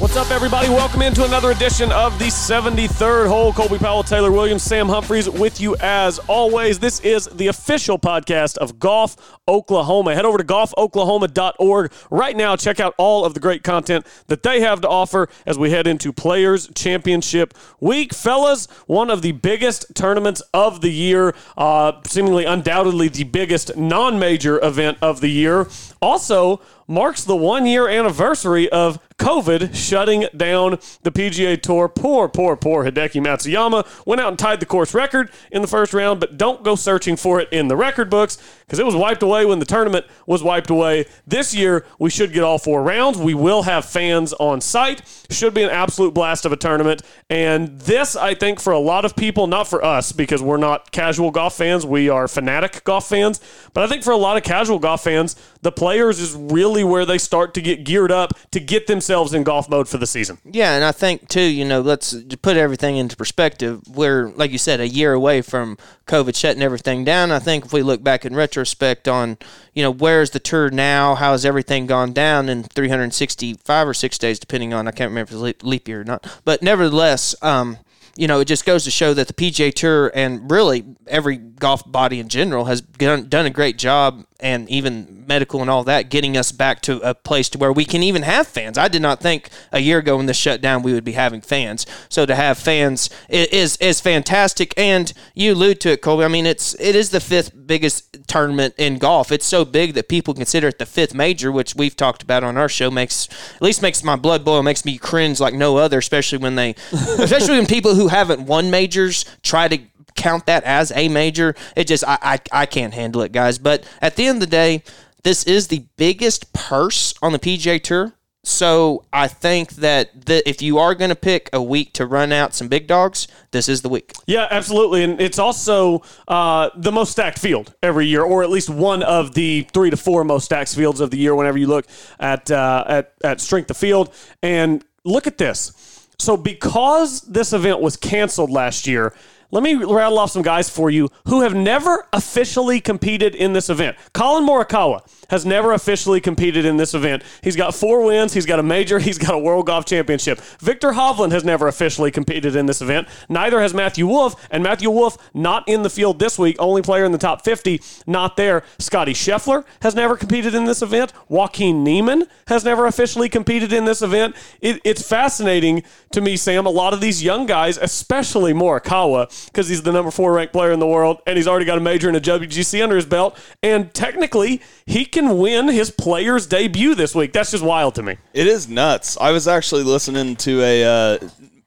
What's up, everybody? Welcome into another edition of the 73rd hole. Colby Powell, Taylor Williams, Sam Humphreys with you as always. This is the official podcast of Golf Oklahoma. Head over to golfoklahoma.org right now. Check out all of the great content that they have to offer as we head into Players Championship Week. Fellas, one of the biggest tournaments of the year, uh, seemingly undoubtedly the biggest non major event of the year. Also, marks the one year anniversary of COVID shutting down the PGA Tour. Poor, poor, poor Hideki Matsuyama went out and tied the course record in the first round, but don't go searching for it in the record books because it was wiped away when the tournament was wiped away. This year, we should get all four rounds. We will have fans on site. Should be an absolute blast of a tournament. And this, I think, for a lot of people, not for us because we're not casual golf fans, we are fanatic golf fans, but I think for a lot of casual golf fans, the players is really where they start to get geared up to get themselves in golf mode for the season. Yeah, and I think too, you know, let's put everything into perspective. We're like you said, a year away from COVID shutting everything down. I think if we look back in retrospect on, you know, where's the tour now? How has everything gone down in 365 or six days, depending on I can't remember if it's leap year or not. But nevertheless, um, you know, it just goes to show that the PGA Tour and really every golf body in general has done a great job and even medical and all that getting us back to a place to where we can even have fans. I did not think a year ago when this shut down we would be having fans. So to have fans is is fantastic and you allude to it Colby. I mean it's it is the fifth biggest tournament in golf. It's so big that people consider it the fifth major, which we've talked about on our show makes at least makes my blood boil, makes me cringe like no other, especially when they especially when people who haven't won majors try to count that as a major. It just I, I I can't handle it, guys. But at the end of the day, this is the biggest purse on the PGA Tour. So I think that the, if you are going to pick a week to run out some big dogs, this is the week. Yeah, absolutely, and it's also uh, the most stacked field every year, or at least one of the three to four most stacked fields of the year. Whenever you look at uh, at at strength of field, and look at this. So because this event was canceled last year, let me rattle off some guys for you who have never officially competed in this event. Collin Morikawa has never officially competed in this event. He's got four wins, he's got a major, he's got a World Golf Championship. Viktor Hovland has never officially competed in this event. Neither has Matthew Wolff, and Matthew Wolff not in the field this week, only player in the top 50, not there. Scottie Scheffler has never competed in this event. Joaquin Niemann has never officially competed in this event. It, it's fascinating to me, Sam. A lot of these young guys, especially Morikawa, because he's the number four ranked player in the world and he's already got a major and a WGC under his belt. And technically, he can win his player's debut this week. That's just wild to me. It is nuts. I was actually listening to a uh,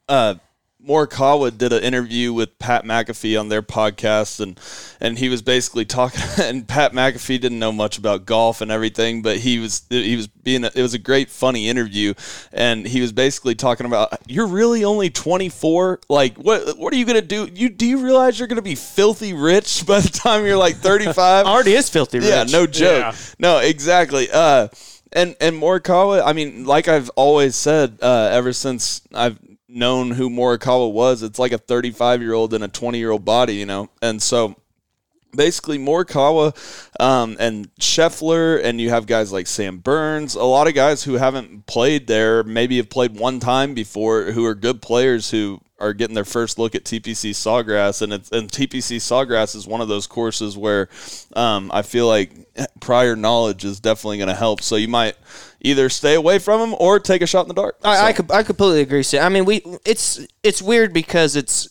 uh, Morikawa did an interview with Pat McAfee on their podcast, and and he was basically talking. And Pat McAfee didn't know much about golf and everything, but he was he was being. A, it was a great, funny interview, and he was basically talking about you're really only 24. Like what what are you gonna do? You do you realize you're gonna be filthy rich by the time you're like 35? Already is filthy rich. Yeah, no joke. Yeah. No, exactly. Uh, and and Morikawa, I mean, like I've always said, uh, ever since I've known who Morikawa was. It's like a 35 year old in a 20 year old body, you know? And so basically Morikawa um, and Scheffler, and you have guys like Sam Burns, a lot of guys who haven't played there, maybe have played one time before, who are good players who are getting their first look at TPC Sawgrass, and it's and TPC Sawgrass is one of those courses where um, I feel like prior knowledge is definitely going to help. So you might either stay away from them or take a shot in the dark. I, So- I, I completely agree. Sam. I mean, we it's it's weird because it's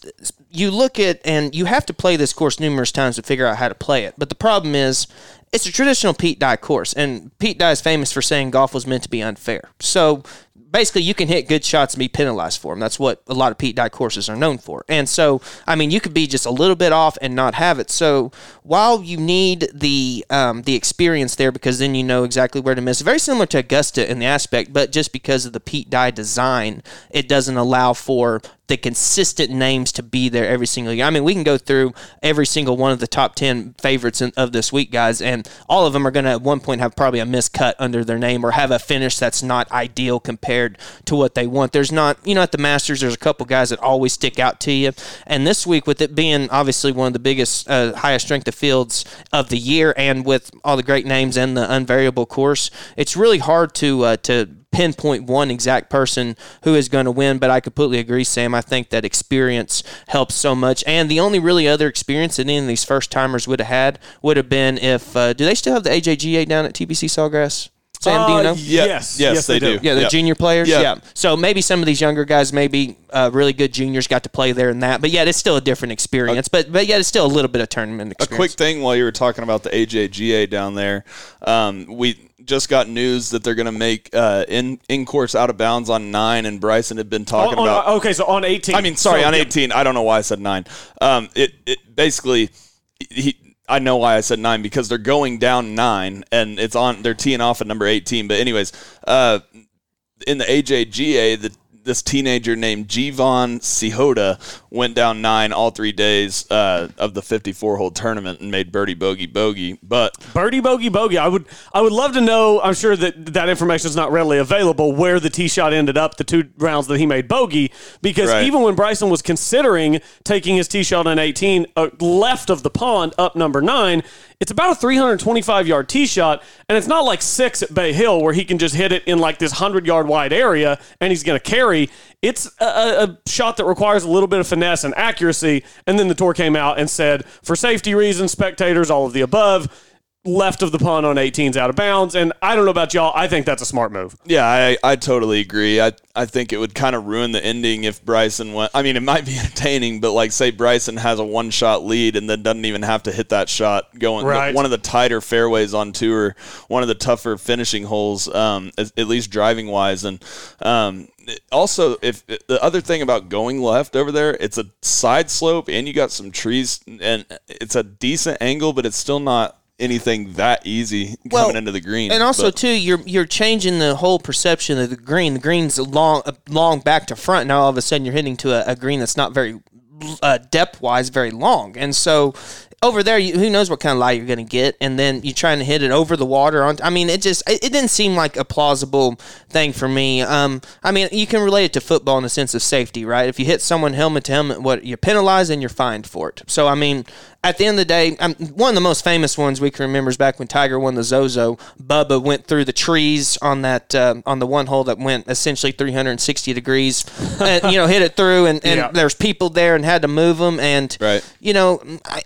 you look at and you have to play this course numerous times to figure out how to play it. But the problem is, it's a traditional Pete Dye course, and Pete Dye is famous for saying golf was meant to be unfair. So basically you can hit good shots and be penalized for them. That's what a lot of Pete Dye courses are known for. And so, I mean, you could be just a little bit off and not have it. So while you need the um, the experience there, because then you know exactly where to miss. Very similar to Augusta in the aspect, but just because of the Pete Dye design, it doesn't allow for the consistent names to be there every single year. I mean, we can go through every single one of the top 10 favorites in, of this week, guys, and all of them are going to at one point have probably a miscut under their name or have a finish that's not ideal compared to what they want. There's not, you know, at the Masters, there's a couple guys that always stick out to you. And this week, with it being obviously one of the biggest, uh, highest strength of fields of the year, and with all the great names and the unvariable course, it's really hard to uh, to pinpoint one exact person who is going to win, but I completely agree, Sam. I think that experience helps so much. And the only really other experience that any of these first timers would have had would have been if uh, do they still have the AJGA down at TPC Sawgrass? Sam, do you Uh, know? Yeah. Yes, Yes, they do. Yeah, the Yep. junior players. Yeah. Yeah. So maybe some of these younger guys, maybe uh, really good juniors, got to play there and that. But yeah, it's still a different experience. but but yeah, it's still a little bit of tournament Experience. A quick thing while you were talking about the AJGA down there, um, we just got news that they're going to make uh, in in course out of bounds on nine, and Bryson had been talking On- on- about. okay, so on 18. I mean, sorry, So, on yeah. 18. I don't know why I said nine. Um, it, it basically, he, I know why I said nine because they're going down nine and it's on, they're teeing off at number 18. But, anyways, uh, in the AJGA, the this teenager named Jivon Sihota went down nine all three days uh, of the 54 hole tournament and made birdie bogey bogey. But Birdie bogey bogey. I would I would love to know. I'm sure that that information is not readily available. Where the tee shot ended up, the two rounds that he made bogey, because Right. even when Bryson was considering taking his tee shot on 18 uh, left of the pond up number nine, it's about a 325 yard tee shot, and it's not like six at Bay Hill where he can just hit it in like this hundred yard wide area and he's going to carry. It's a, a shot that requires a little bit of finesse and accuracy. And then the tour came out and said, for safety reasons, spectators, all of the above left of the pond on 18s out of bounds. And I don't know about y'all. I think that's a smart move. Yeah, I, I totally agree. I, I think it would kind of ruin the ending if Bryson went. I mean, it might be entertaining, but like, say Bryson has a one shot lead and then doesn't even have to hit that shot going Right. one of the tighter fairways on tour, one of the tougher finishing holes, um, at, at least driving wise. And um, also, if the other thing about going left over there, it's a side slope and you got some trees and it's a decent angle, but it's still not anything that easy Well, coming into the green. And also But- too, you're you're changing the whole perception of the green. The green's long long back to front. Now all of a sudden you're hitting to a, a green that's not very uh, depth wise very long, and so. Over there, you, who knows what kind of lie you're going to get, and then you're trying to hit it over the water. On, I mean, it just it, it didn't seem like a plausible thing for me. Um, I mean, you can relate it to football in the sense of safety, right? If you hit someone helmet to helmet, what you're penalized and you're fined for it. So, I mean, at the end of the day, um, one of the most famous ones we can remember is back when Tiger won the Zozo. Bubba went through the trees on that um on the one hole that went essentially 360 degrees, and, you know, hit it through, and, and Yeah. there's people there and had to move them. And Right. you know,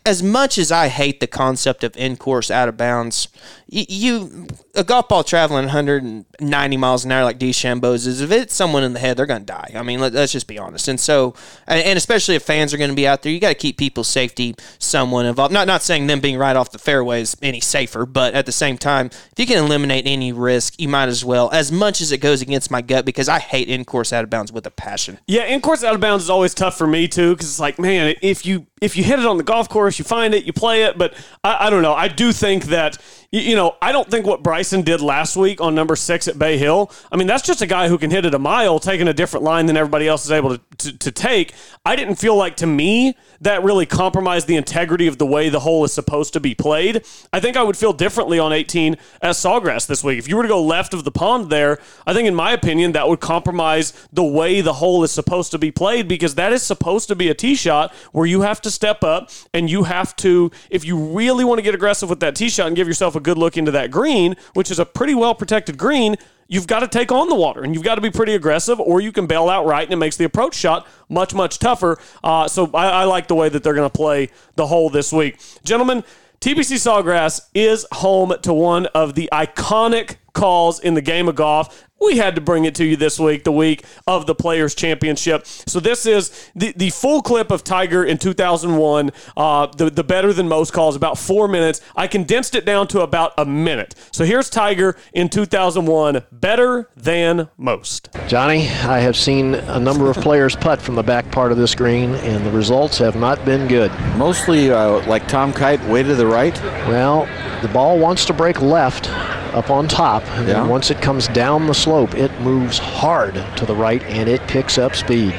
as much as I hate the concept of in course out of bounds, you a golf ball traveling 190 miles an hour like DeChambeau's is if it's someone in the head, they're going to die. I mean, let, us just be honest. And so, and, and especially if fans are going to be out there, you got to keep people's safety someone involved. Not not saying them being right off the fairway is any safer, but at the same time, if you can eliminate any risk, you might as well. As much as it goes against my gut, because I hate in course out of bounds with a passion. Yeah, in course out of bounds is always tough for me too because it's like, man, if you if you hit it on the golf course, you find it, you play it. But I, I don't know. I do think that you, know, I don't think what Bryson did last week on number six at Bay Hill. I mean, that's just a guy who can hit it a mile, taking a different line than everybody else is able to, to, to take. I didn't feel like to me that really compromised the integrity of the way the hole is supposed to be played. I think I would feel differently on 18 at Sawgrass this week. If you were to go left of the pond there, I think, in my opinion, that would compromise the way the hole is supposed to be played because that is supposed to be a tee shot where you have to step up and you have to, if you really want to get aggressive with that tee shot and give yourself a good look into that green, which is a pretty well protected green, you've got to take on the water and you've got to be pretty aggressive or you can bail out right and it makes the approach shot much, much tougher. Uh, so I, I like the way that they're going to play the hole this week. Gentlemen, TPC Sawgrass is home to one of the iconic calls in the game of golf. We had to bring it to you this week, the week of the Players Championship. So this is the, the full clip of Tiger in 2001, uh, the, the better than most calls, about four minutes. I condensed it down to about a minute. So here's Tiger in 2001, better than most. Johnny, I have seen a number of players putt from the back part of this green, and the results have not been good. Mostly uh, like Tom Kite, way to the right. Well, the ball wants to break left up on top, and Yeah. then once it comes down the slope, it moves hard to the right and it picks up speed.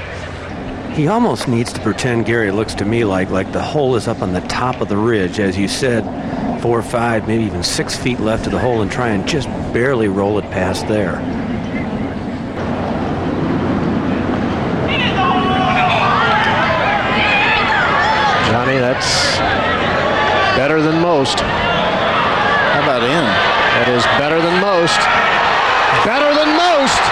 he almost needs to pretend, Gary, looks to me like, like the hole is up on the top of the ridge, as you said, four or five, maybe even six feet left of the hole, and try and just barely roll it past there. Johnny, that's better than most. How about in? That is better than most. Better than most.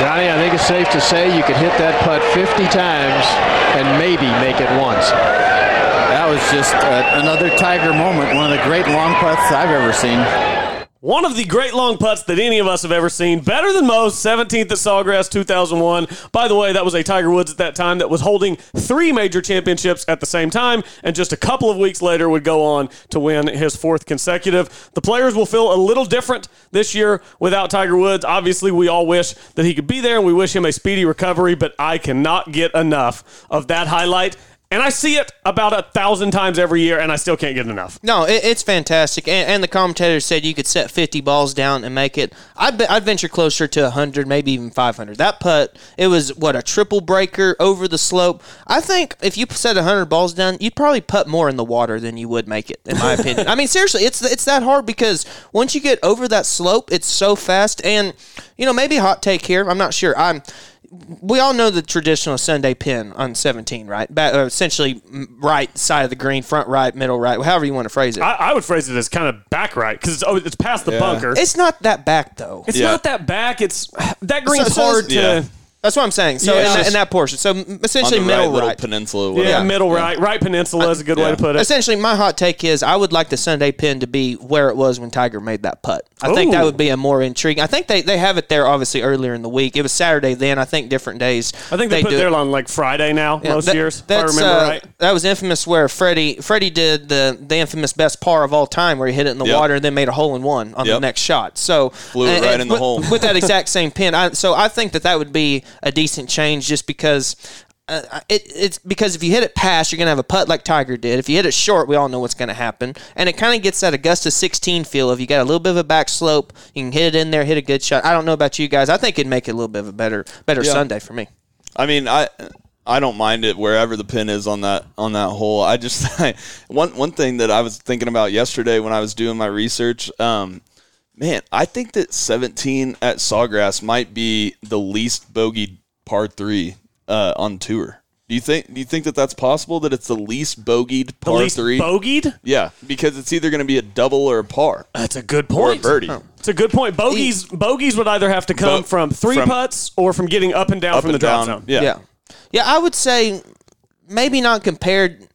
Johnny, I think it's safe to say you could hit that putt 50 times and maybe make it once. That was just uh, another Tiger moment. One of the great long putts I've ever seen. One of the great long putts that any of us have ever seen. Better than most. 17th at Sawgrass 2001. By the way, that was a Tiger Woods at that time that was holding three major championships at the same time, and just a couple of weeks later would go on to win his fourth consecutive. The players will feel a little different this year without Tiger Woods. Obviously, we all wish that he could be there, and we wish him a speedy recovery, but I cannot get enough of that highlight. And I see it about a thousand times every year, and I still can't get enough. No, it, it's fantastic. And, and the commentators said you could set 50 balls down and make it. I'd, be, I'd venture closer to 100, maybe even 500. That putt, it was, what, a triple breaker over the slope. I think if you set 100 balls down, you'd probably put more in the water than you would make it, in my opinion. I mean, seriously, it's, it's that hard because once you get over that slope, it's so fast. And, you know, maybe hot take here. I'm not sure. I'm we all know the traditional Sunday pin on 17, right? Back, uh, essentially, right side of the green, front right, middle right, however you want to phrase it. I, I would phrase it as kind of back right because it's, oh, it's past the bunker. it's not that back though. It's Yeah. not that back. It's that green's so hard to. Yeah. That's what I'm saying. So Yeah. in, that, in that portion, so m- On essentially the right middle little right. peninsula. Yeah, whatever. middle right, right peninsula is a good way to put it. Essentially, my hot take is I would like the Sunday pin to be where it was when Tiger made that putt. I think that Ooh. would be a more intriguing. I think they, they have it there obviously earlier in the week. It was Saturday then. I think different days. I think they, put do theirs it. on like Friday now Yeah, most that- years. If I that's, remember uh, right. That was infamous where Freddie Freddie did the the infamous best par of all time where he hit it in the Yep. water and then made a hole in one on the Yep. next shot. So Flew it and- right and in the with, hole. with that exact same pin. I, so I think that that would be a decent change just because. Uh, it, it's because if you hit it past, you're gonna have a putt like Tiger did. If you hit it short, we all know what's gonna happen, and it kind of gets that Augusta 16 feel. If you got a little bit of a back slope, you can hit it in there, hit a good shot. I don't know about you guys. I think it'd make it a little bit of a better, better Yeah. Sunday for me. I mean, I I don't mind it wherever the pin is on that on that hole. I just one one thing that I was thinking about yesterday when I was doing my research. Um, man, I think that 17 at Sawgrass might be the least bogeyed par three uh, on tour. Do you think? Do you think that that's possible? That it's the least bogeyed The par least three? bogeyed. yeah, because it's either going to be a double or a par That's a good point. or a point. birdie. It's a good point. Bogeys bogeys would either have to come Bo- from three from- putts or from getting up and down Up from the and drop down. zone. Yeah. Yeah. Yeah, I would say maybe not compared,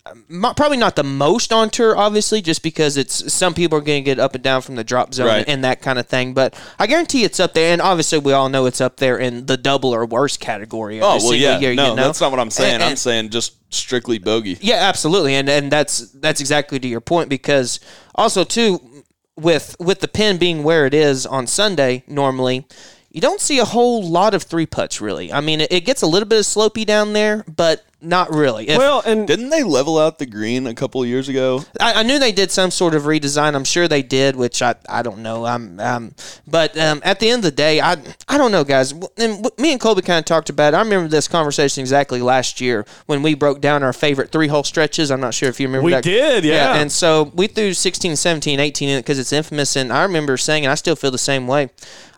probably not the most on tour, obviously, just because it's some people are going to get up and down from the drop zone Right. and that kind of thing. But I guarantee it's up there, and obviously we all know it's up there in the double or worse category. Oh well, yeah. year, no, you know? that's not what I'm saying. And- I'm saying just strictly bogey. yeah, absolutely, and and that's that's exactly to your point because also too with with the pin being where it is on Sunday normally. You don't see a whole lot of three putts, really. I mean, it, it gets a little bit of slopey down there, but not really. If- Well, and Didn't they level out the green a couple of years ago? I, I knew they did some sort of redesign. I'm sure they did, which I, I don't know. Um, um, but um, at the end of the day, I I don't know, guys. And me and Colby kind of talked about. it. I remember this conversation exactly last year when we broke down our favorite three hole stretches. I'm not sure if you remember. We that. did, yeah. And so we threw 16, 17, 18 in it because it's infamous. And I remember saying, and I still feel the same way.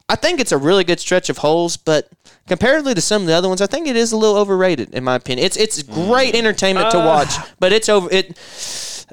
I think it's a really good stretch of holes, but comparatively to some of the other ones, I think it is a little overrated in my opinion. It's it's great entertainment to Uh, watch, but it's over it.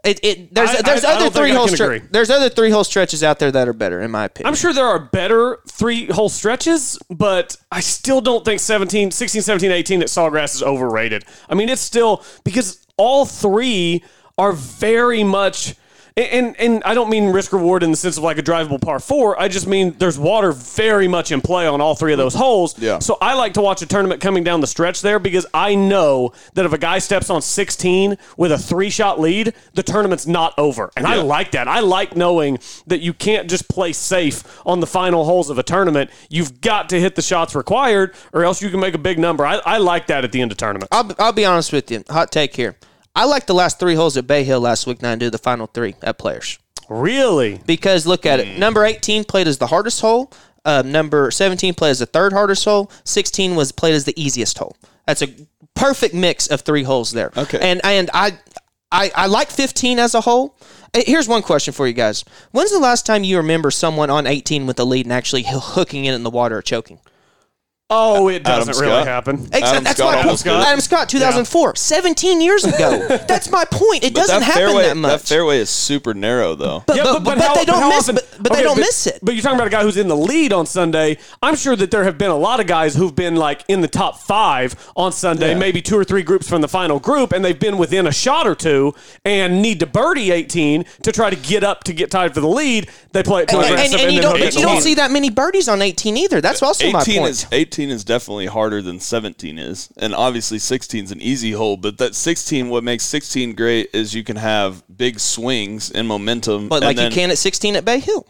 It, it there's I- there's I- I other don't think three I hole can stre- there's other three hole stretches out there that are better in my opinion. I'm sure there are better three hole stretches, but I still don't think 17, 16, 17, 18 at Sawgrass is overrated. I mean, it's still because all three are very much. And, and I don't mean risk reward in the sense of like a drivable par four. I just mean there's water very much in play on all three of those holes. Yeah. So I like to watch a tournament coming down the stretch there because I know that if a guy steps on 16 with a three shot lead, the tournament's not over. And I like that. I like knowing that you can't just play safe on the final holes of a tournament. You've got to hit the shots required or else you can make a big number. I, I like that at the end of tournaments. I'll, I'll be honest with you. Hot take here. I like the last three holes at Bay Hill last week. Now I do the final three at Players. Really? Because look at it. Number 18 played as the hardest hole. Uh, number 17 played as the third hardest hole. 16 was played as the easiest hole. That's a perfect mix of three holes there. Okay. And and I I, I like 15 as a whole. Here's one question for you guys. When's the last time you remember someone on 18 with a lead and actually hooking it in the water or choking? Oh, it doesn't Adam really Scott. happen. Exactly. Adam That's Scott my almost point. did. Adam Scott, 2004, 17 years ago. That's my point. It But doesn't that happen fairway, that much. that fairway is super narrow, though. but, Yeah, but, but, how- they don't how miss. often- but, but okay, they don't miss it. But you're talking about a guy who's in the lead on Sunday. I'm sure that there have been a lot of guys who've been like in the top five on Sunday, Yeah. maybe two or three groups from the final group, and they've been within a shot or two and need to birdie 18 to try to get up to get tied for the lead. They play it too and, aggressive and, and and, you then don't, hook but it you don't lead. see that many birdies on 18 either. That's also my 18 point. is 18 is definitely harder than 17 is, and obviously 16 is an easy hole. But that 16, what makes 16 great is you can have big swings and momentum. but and like then- you can at 16 at Bay Hill.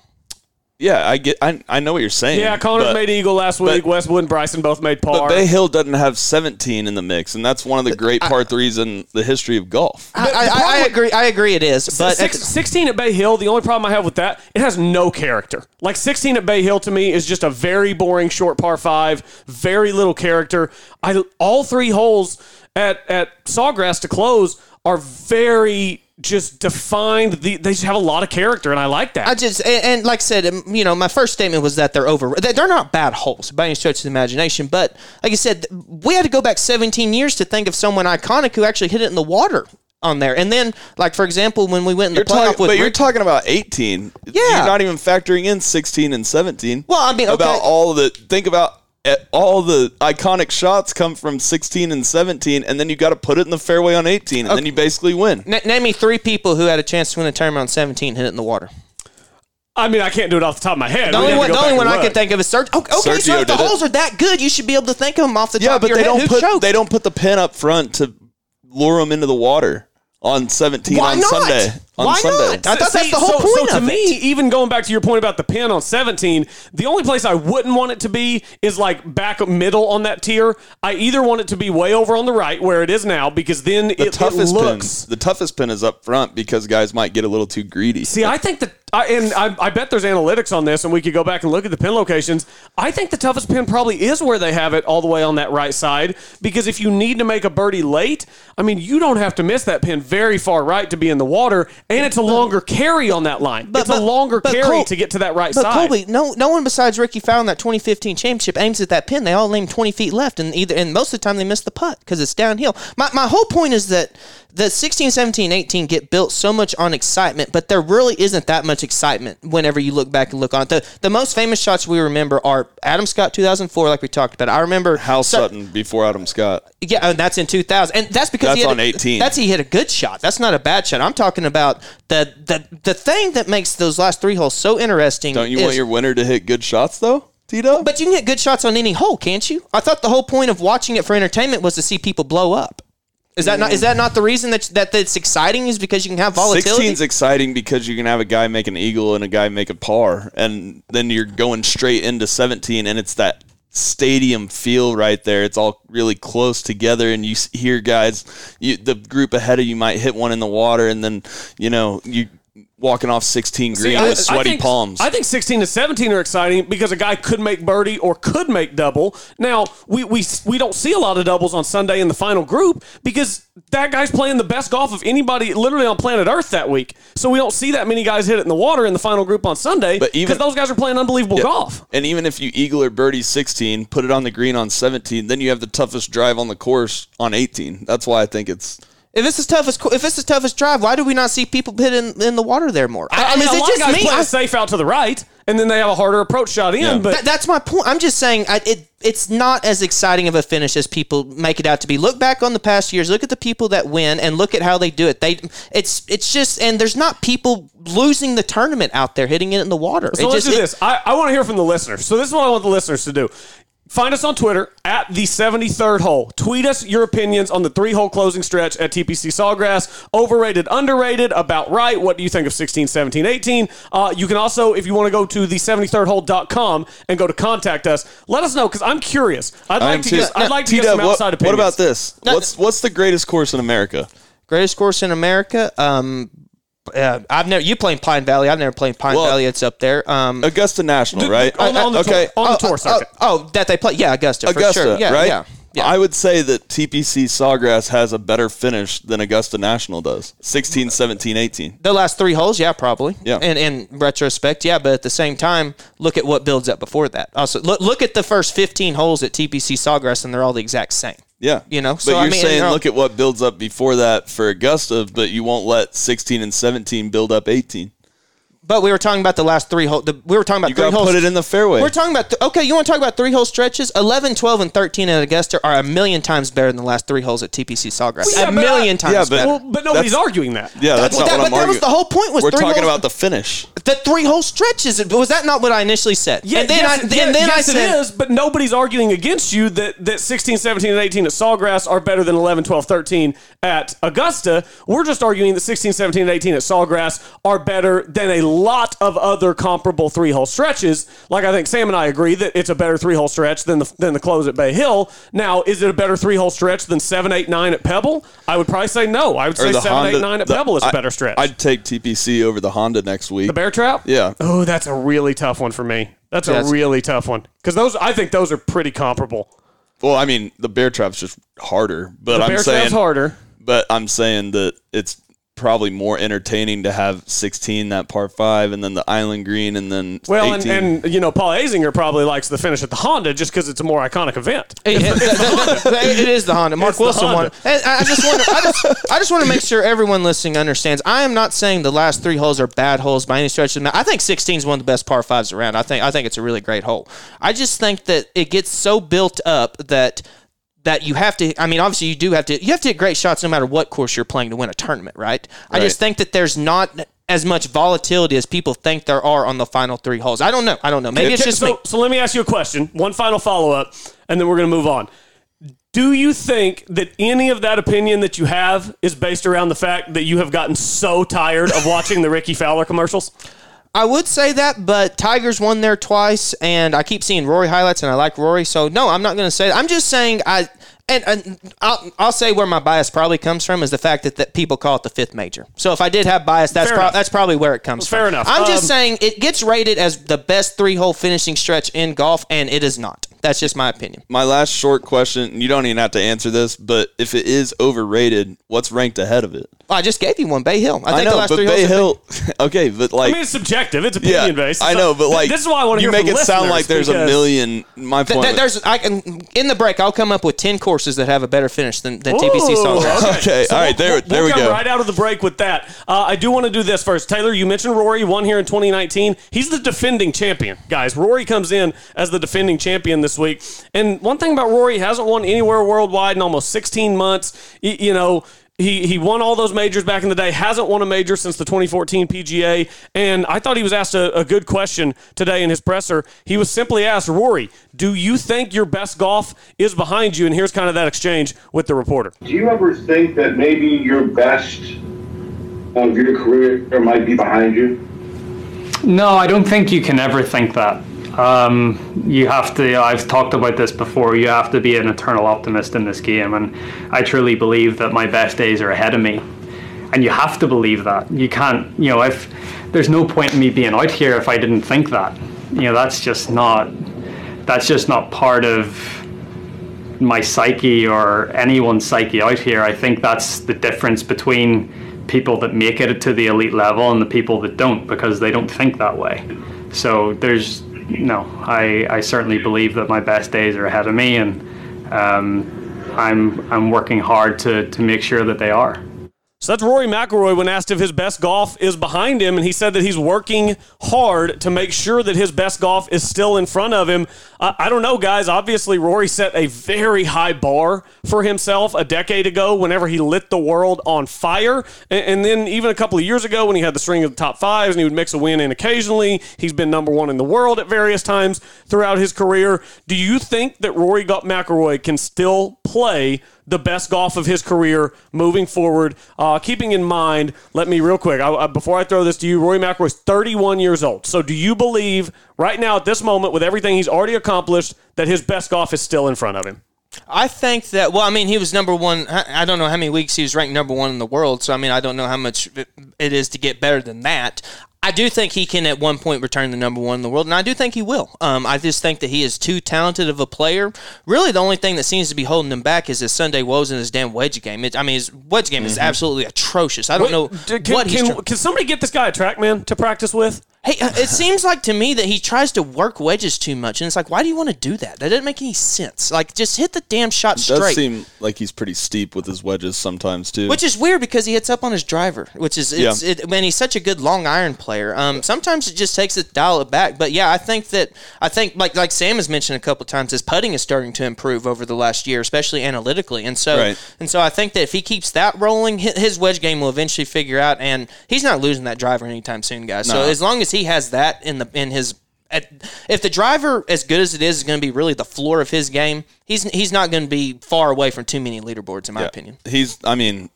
Yeah, I get. I, I know what you're saying. Yeah, Connor but, made eagle last week. Westwood and Bryson both made par. But par. Bay Hill doesn't have 17 in the mix, and that's one of the great par threes in the history of golf. I, I, I agree. I agree. It is, but Six, 16 at Bay Hill, the only problem I have with that, it has no character. Like 16 at Bay Hill to me is just a very boring short par five, very little character. I all three holes at at Sawgrass to close are very just defined. The, they just have a lot of character, and I like that. I just and, and like I said, um, you know, my first statement was that they're over. they- They're not bad holes by any stretch of the imagination, but like I said, we had to go back 17 years to think of someone iconic who actually hit it in the water on there. And then, like for example, when we went in the You're playoff talking, with but you're Rick- talking about 18. Yeah. You're not even factoring in 16 and 17. Well, I mean, okay. about all the think about Eh, all the iconic shots come from 16 and 17, and then you got to put it in the fairway on 18, and then you basically win. Na- name me three people who had a chance to win a tournament on 17 hit it in the water. I mean, I can't do it off the top of my head. The only one, the only one I can think of is Sergio. Oh, okay, so Sergio if the did it. holes are that good, you should be able to think of them off the Yeah, top but of your they head. don't Who put choked? they don't put the pin up front to lure them into the water on 17 Why on not? Sunday. On Why Sunday. not? I thought that's the whole so, point so of to me, it. even going back to your point about the pin on 17, the only place I wouldn't want it to be is like back middle on that tier. I either want it to be way over on the right where it is now because then The it, it toughest looks. pin, the toughest pin is up front because guys might get a little too greedy. See, I think that, I, and I, I bet there's analytics on this, and we could go back and look at the pin locations. I think the toughest pin probably is where they have it all the way on that right side, because if you need to make a birdie late, I mean, you don't have to miss that pin very far right to be in the water, and it's a longer carry on that line. it's a longer but carry Col- to get to that right but side. Colby, no, no one besides Rickie Fowler in that 2015 championship aims at that pin. They all aim 20 feet left, and either and most of the time they miss the putt because it's downhill. My, my whole point is that the 16, 17, 18 get built so much on excitement, but there really isn't that much excitement whenever you look back and look on it. The, the most famous shots we remember are Adam Scott 2004, like we talked about. I remember Hal Su- Sutton before Adam Scott. Yeah, and that's in 2000, and that's because he That's on a, 18. That's he hit a good shot. That's not a bad shot. I'm talking about the the the thing that makes those last three holes so interesting. Don't you is- want your winner to hit good shots though, Tito? But you can get good shots on any hole, can't you? I thought the whole point of watching it for entertainment was to see people blow up. Is that not is that not the reason that that that's exciting? Is because you can have volatility. 16's exciting because you can have a guy make an eagle and a guy make a par, and then you're going straight into 17, and it's that stadium feel right there. It's all really close together, and you hear guys, you, the group ahead of you might hit one in the water, and then you know you walking off 16 green See, I- with sweaty I think, palms. I think 16 to 17 are exciting because a guy could make birdie or could make double. Now, we, we, we don't see a lot of doubles on Sunday in the final group because that guy's playing the best golf of anybody literally on planet Earth that week. So we don't see that many guys hit it in the water in the final group on Sunday But because those guys are playing unbelievable Yeah. golf. And even if you eagle or birdie 16, put it on the green on 17, then you have the toughest drive on the course on 18. That's why I think it's if it's the toughest if it's the toughest drive, why do we not see people hit in, in the water there more? I, I mean, a it lot of just guys me? play I- the safe out to the right, and then they have a harder approach shot in. Yeah. But That- that's my point. I'm just saying I, it. It's not as exciting of a finish as people make it out to be. Look back on the past years. Look at the people that win, and look at how they do it. They, it's, it's just, and there's not people losing the tournament out there hitting it in the water. So It let's just- do it- this. I, I want to hear from the listeners. So this is what I want the listeners to do. Find us on Twitter at the 73rd hole. Tweet us your opinions on the three hole closing stretch at TPC Sawgrass. Overrated, underrated, about right. What do you think of 16, 17, 18? Uh, you can also, if you want to go to the 73rdhole.com and go to contact us, let us know because I'm curious. I'd like I'm to too- get, I'd like to get T-Dub, some outside what, opinions. What about this? What's what's the greatest course in America? greatest course in America. Um, Uh, I've never you played Pine Valley. I've never played Pine Well, Valley. It's up there. Um, Augusta National, right? on, on the okay. tour, on the oh, tour oh, circuit. oh, that they play. Yeah, Augusta. for Augusta, sure. Yeah, right? Yeah. Yeah. I would say that TPC Sawgrass has a better finish than Augusta National does. 16, 17, 18. the last three holes, yeah, probably. Yeah. And in retrospect, yeah, but at the same time, look at what builds up before that. Also, look look at the first 15 holes at TPC Sawgrass, and they're all the exact same. Yeah. You know, but so, you're I mean, saying they're all- look at what builds up before that for Augusta, but you won't let 16 and 17 build up 18. But we were talking about the last three holes. We were talking about You three got to holes. put it in the fairway. We're talking about th- okay. You want to talk about three hole stretches? 11, 12, and thirteen at Augusta are a million times better than the last three holes at TPC Sawgrass. Well, yeah, a but I- million times Yeah, but- better. Well, but nobody's That's- arguing that. yeah, that's Well, not that- what I'm but that was the whole point was We're three talking holes- about the finish. the three hole stretches. Was that not what I initially said? Yeah, and then yes, I yeah, then yes, I said it is, but nobody's arguing against you that, that 16, 17, and 18 at Sawgrass are better than 11, 12, 13 at Augusta. We're just arguing that 16, 17, and 18 at Sawgrass are better than a lot of other comparable three hole stretches. Like I think Sam and I agree that it's a better three hole stretch than the, than the close at Bay Hill. Now, is it a better three hole stretch than seven, eight, nine at Pebble? I would probably say no. I would say 7, 8, 9 at the- Pebble is a I- better stretch. I'd take TPC over the Honda next week. the Bear Trap? Yeah. Oh, that's a really tough one for me. That's a Yes. really tough one because those I think those are pretty comparable. Well, I mean, the Bear Trap's just harder, but The I'm Bear saying harder. But I'm saying that it's probably more entertaining to have 16 that par five, and then the Island Green, and then Well, and, 18. and you know, Paul Azinger probably likes the finish at the Honda just because it's a more iconic event. It, it- it is the Honda. Mark It's Wilson Honda. won. And I just want to. I just, I just want to make sure everyone listening understands. I am not saying the last three holes are bad holes by any stretch of the. I think 16 is one of the best par fives around. I think. I think it's a really great hole. I just think that it gets so built up that. That you have to, I mean, obviously you do have to, you have to hit great shots no matter what course you're playing to win a tournament, right? I just think that there's not as much volatility as people think there are on the final three holes. I don't know. I don't know. Maybe it's just so, me. so let me ask you a question. One final follow up, and then we're going to move on. Do you think that any of that opinion that you have is based around the fact that you have gotten so tired of watching the Rickie Fowler commercials? I would say that, but Tigers won there twice, and I keep seeing Rory highlights, and I like Rory. So no, I'm not going to say. That. I'm just saying I. And, and I'll, I'll say where my bias probably comes from is the fact that, that people call it the fifth major. So if I did have bias, that's pro- that's probably where it comes from. Fair enough. I'm just Um, saying it gets rated as the best three hole finishing stretch in golf, and it is not. That's just my opinion. My last short question, you don't even have to answer this, but if it is overrated, what's ranked ahead of it? Well, I just gave you one, Bay Hill. I, I, know, the last but three Bay holes. have Hill, okay, but like, I mean, it's subjective. It's yeah, opinion based. I know, but like, this is why I want to you make it sound like there's a million. My point. Th- there's I can in the break. I'll come up with ten courses that have a better finish than, than TPC Ooh, Sawgrass. Okay, all right, there- we'll, there we'll we come go. right out of the break with that. Uh, I do want to do this first. Taylor, you mentioned Rory won here in 2019. He's the defending champion, guys. Rory comes in as the defending champion this week. And one thing about Rory, he hasn't won anywhere worldwide in almost 16 months. You know. He, he won all those majors back in the day, hasn't won a major since the 2014 PGA. And I thought he was asked a, a good question today in his presser. He was simply asked, Rory, do you think your best golf is behind you? And here's kind of that exchange with the reporter. Do you ever think that maybe your best of your career might be behind you? No, I don't think you can ever think that. Um, you have to, I've talked about this before, you have to be an eternal optimist in this game. And I truly believe that my best days are ahead of me. And you have to believe that. You can't, you know, if there's no point in me being out here if I didn't think that. You know, that's just not, that's just not part of my psyche or anyone's psyche out here. I think that's the difference between people that make it to the elite level and the people that don't because they don't think that way. So there's no, I, I certainly believe that my best days are ahead of me and um, I'm I'm working hard to, to make sure that they are. So that's Rory McIlroy when asked if his best golf is behind him, and he said that he's working hard to make sure that his best golf is still in front of him. I, I don't know, guys. Obviously, Rory set a very high bar for himself a decade ago whenever he lit the world on fire. And, and then even a couple of years ago when he had the string of the top fives and he would mix a win in occasionally, he's been number one in the world at various times throughout his career. Do you think that Rory McIlroy can still play the best golf of his career moving forward. Uh, keeping in mind, let me real quick I, I, before I throw this to you, Rory is 31 years old. So, do you believe right now at this moment, with everything he's already accomplished, that his best golf is still in front of him? I think that. Well, I mean, he was number one. I don't know how many weeks he was ranked number one in the world. So I mean, I don't know how much it- is to get better than that. I do think he can at one point return the number one in the world, and I do think he will. Um, I just think that he is too talented of a player. Really, the only thing that seems to be holding him back is his Sunday woes and his damn wedge game. It, I mean, his wedge game is Mhm. absolutely atrocious. I don't Wait, know can, what he's. can, can somebody get this guy a track man to practice with? Hey, uh, it seems like to me that he tries to work wedges too much, and it's like, why do you want to do that? That doesn't make any sense. Like, just hit the damn shot It does straight. seem like he's pretty steep with his wedges sometimes too. Which is weird because he hits up on his driver, which is it's, Yeah. it, man, he's such a good long iron player. Um, sometimes it just takes it to dial it back. But yeah, I think that I think like like Sam has mentioned a couple times, his putting is starting to improve over the last year, especially analytically. And so Right. and so I think that if he keeps that rolling, his wedge game will eventually figure out. And he's not losing that driver anytime soon, guys. So as long as he has that in the in his at, if the driver, as good as it is, is going to be really the floor of his game, he's he's not going to be far away from too many leaderboards, in my Yeah. opinion. He's, I mean,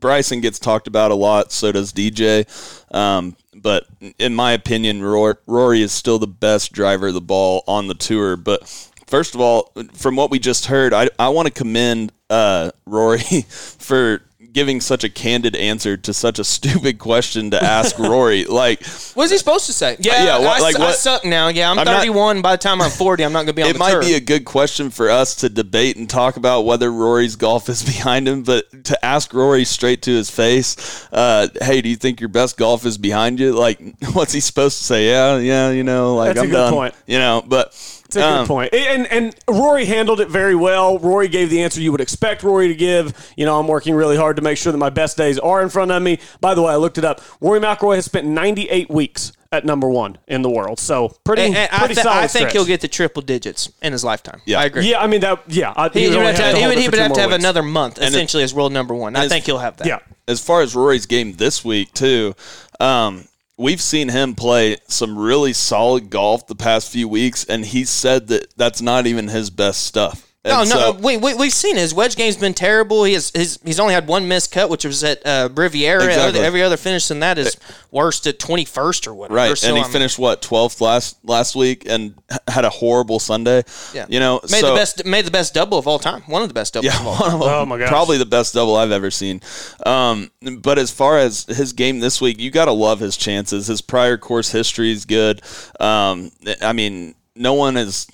Bryson gets talked about a lot. So does DJ. Um, but in my opinion, Rory, Rory is still the best driver of the ball on the tour. But first of all, from what we just heard, I, I want to commend uh, Rory for giving such a candid answer to such a stupid question to ask Rory. Like, What is he supposed to say? Yeah, yeah, what- I, like su- I what- suck now. Yeah, I'm, I'm not- 31. By the time I'm 40, I'm not going to be on it might tour. be a good question for us to debate and talk about whether Rory's golf is behind him, but to ask Rory straight to his face, uh, "Hey, do you think your best golf is behind you?" Like, what's he supposed to say? Yeah, yeah, you know, like That's a I'm good done. point. You know, but It's a um, good point. And and Rory handled it very well. Rory gave the answer you would expect Rory to give. You know, I'm working really hard to make sure that my best days are in front of me. By the way, I looked it up. Rory McIlroy has spent 98 weeks at number one in the world. So pretty, And- and I, pretty solid I think stretch. he'll get the triple digits in his lifetime. Yeah, I agree. Yeah, I mean that. Yeah, I, He, he he would have to, has to he would, he would have to more have another month, And it- essentially, as world number one. I and think he'll have that. Yeah. as far as Rory's game this week too, um, we've seen him play some really solid golf the past few weeks, and he said that that's not even his best stuff. No, And no, so- we, we, we've seen his wedge game's been terrible. He has his, he's only had one missed cut, which was at uh, Riviera. Exactly. Other- Every other finish than that is worst at 21st or whatever. Right, So, and he I mean, finished what twelfth last last week, and had a horrible Sunday. Yeah. you know, made so, the best made the best double of all time. One of the best doubles Yeah, of all time. Oh my gosh. Probably the best double I've ever seen. Um, but as far as his game this week, you got to love his chances. His prior course history is good. Um, I mean, no one is.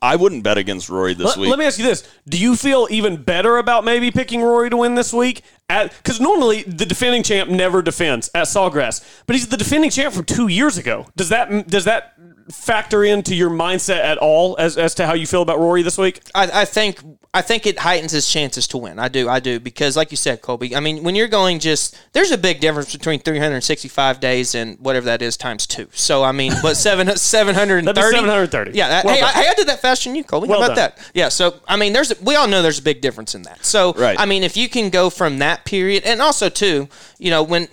I wouldn't bet against Rory this Let, week. let me ask you this: Do you feel even better about maybe picking Rory to win this week? Because normally the defending champ never defends at Sawgrass, but he's the defending champ from two years ago. Does that does that factor into your mindset at all as as to how you feel about Rory this week? I, I think I think it heightens his chances to win. I do, I do, because like you said, Colby. I mean, when you're going just there's a big difference between 365 days and whatever that is times two. So I mean, but seven 730? 730. Yeah. That, Well hey, I, done. hey, I did that faster than you, Colby. Well How about done. that? Yeah. So I mean, there's we all know there's a big difference in that. So Right. I mean, if you can go from that period, and also too, you know, when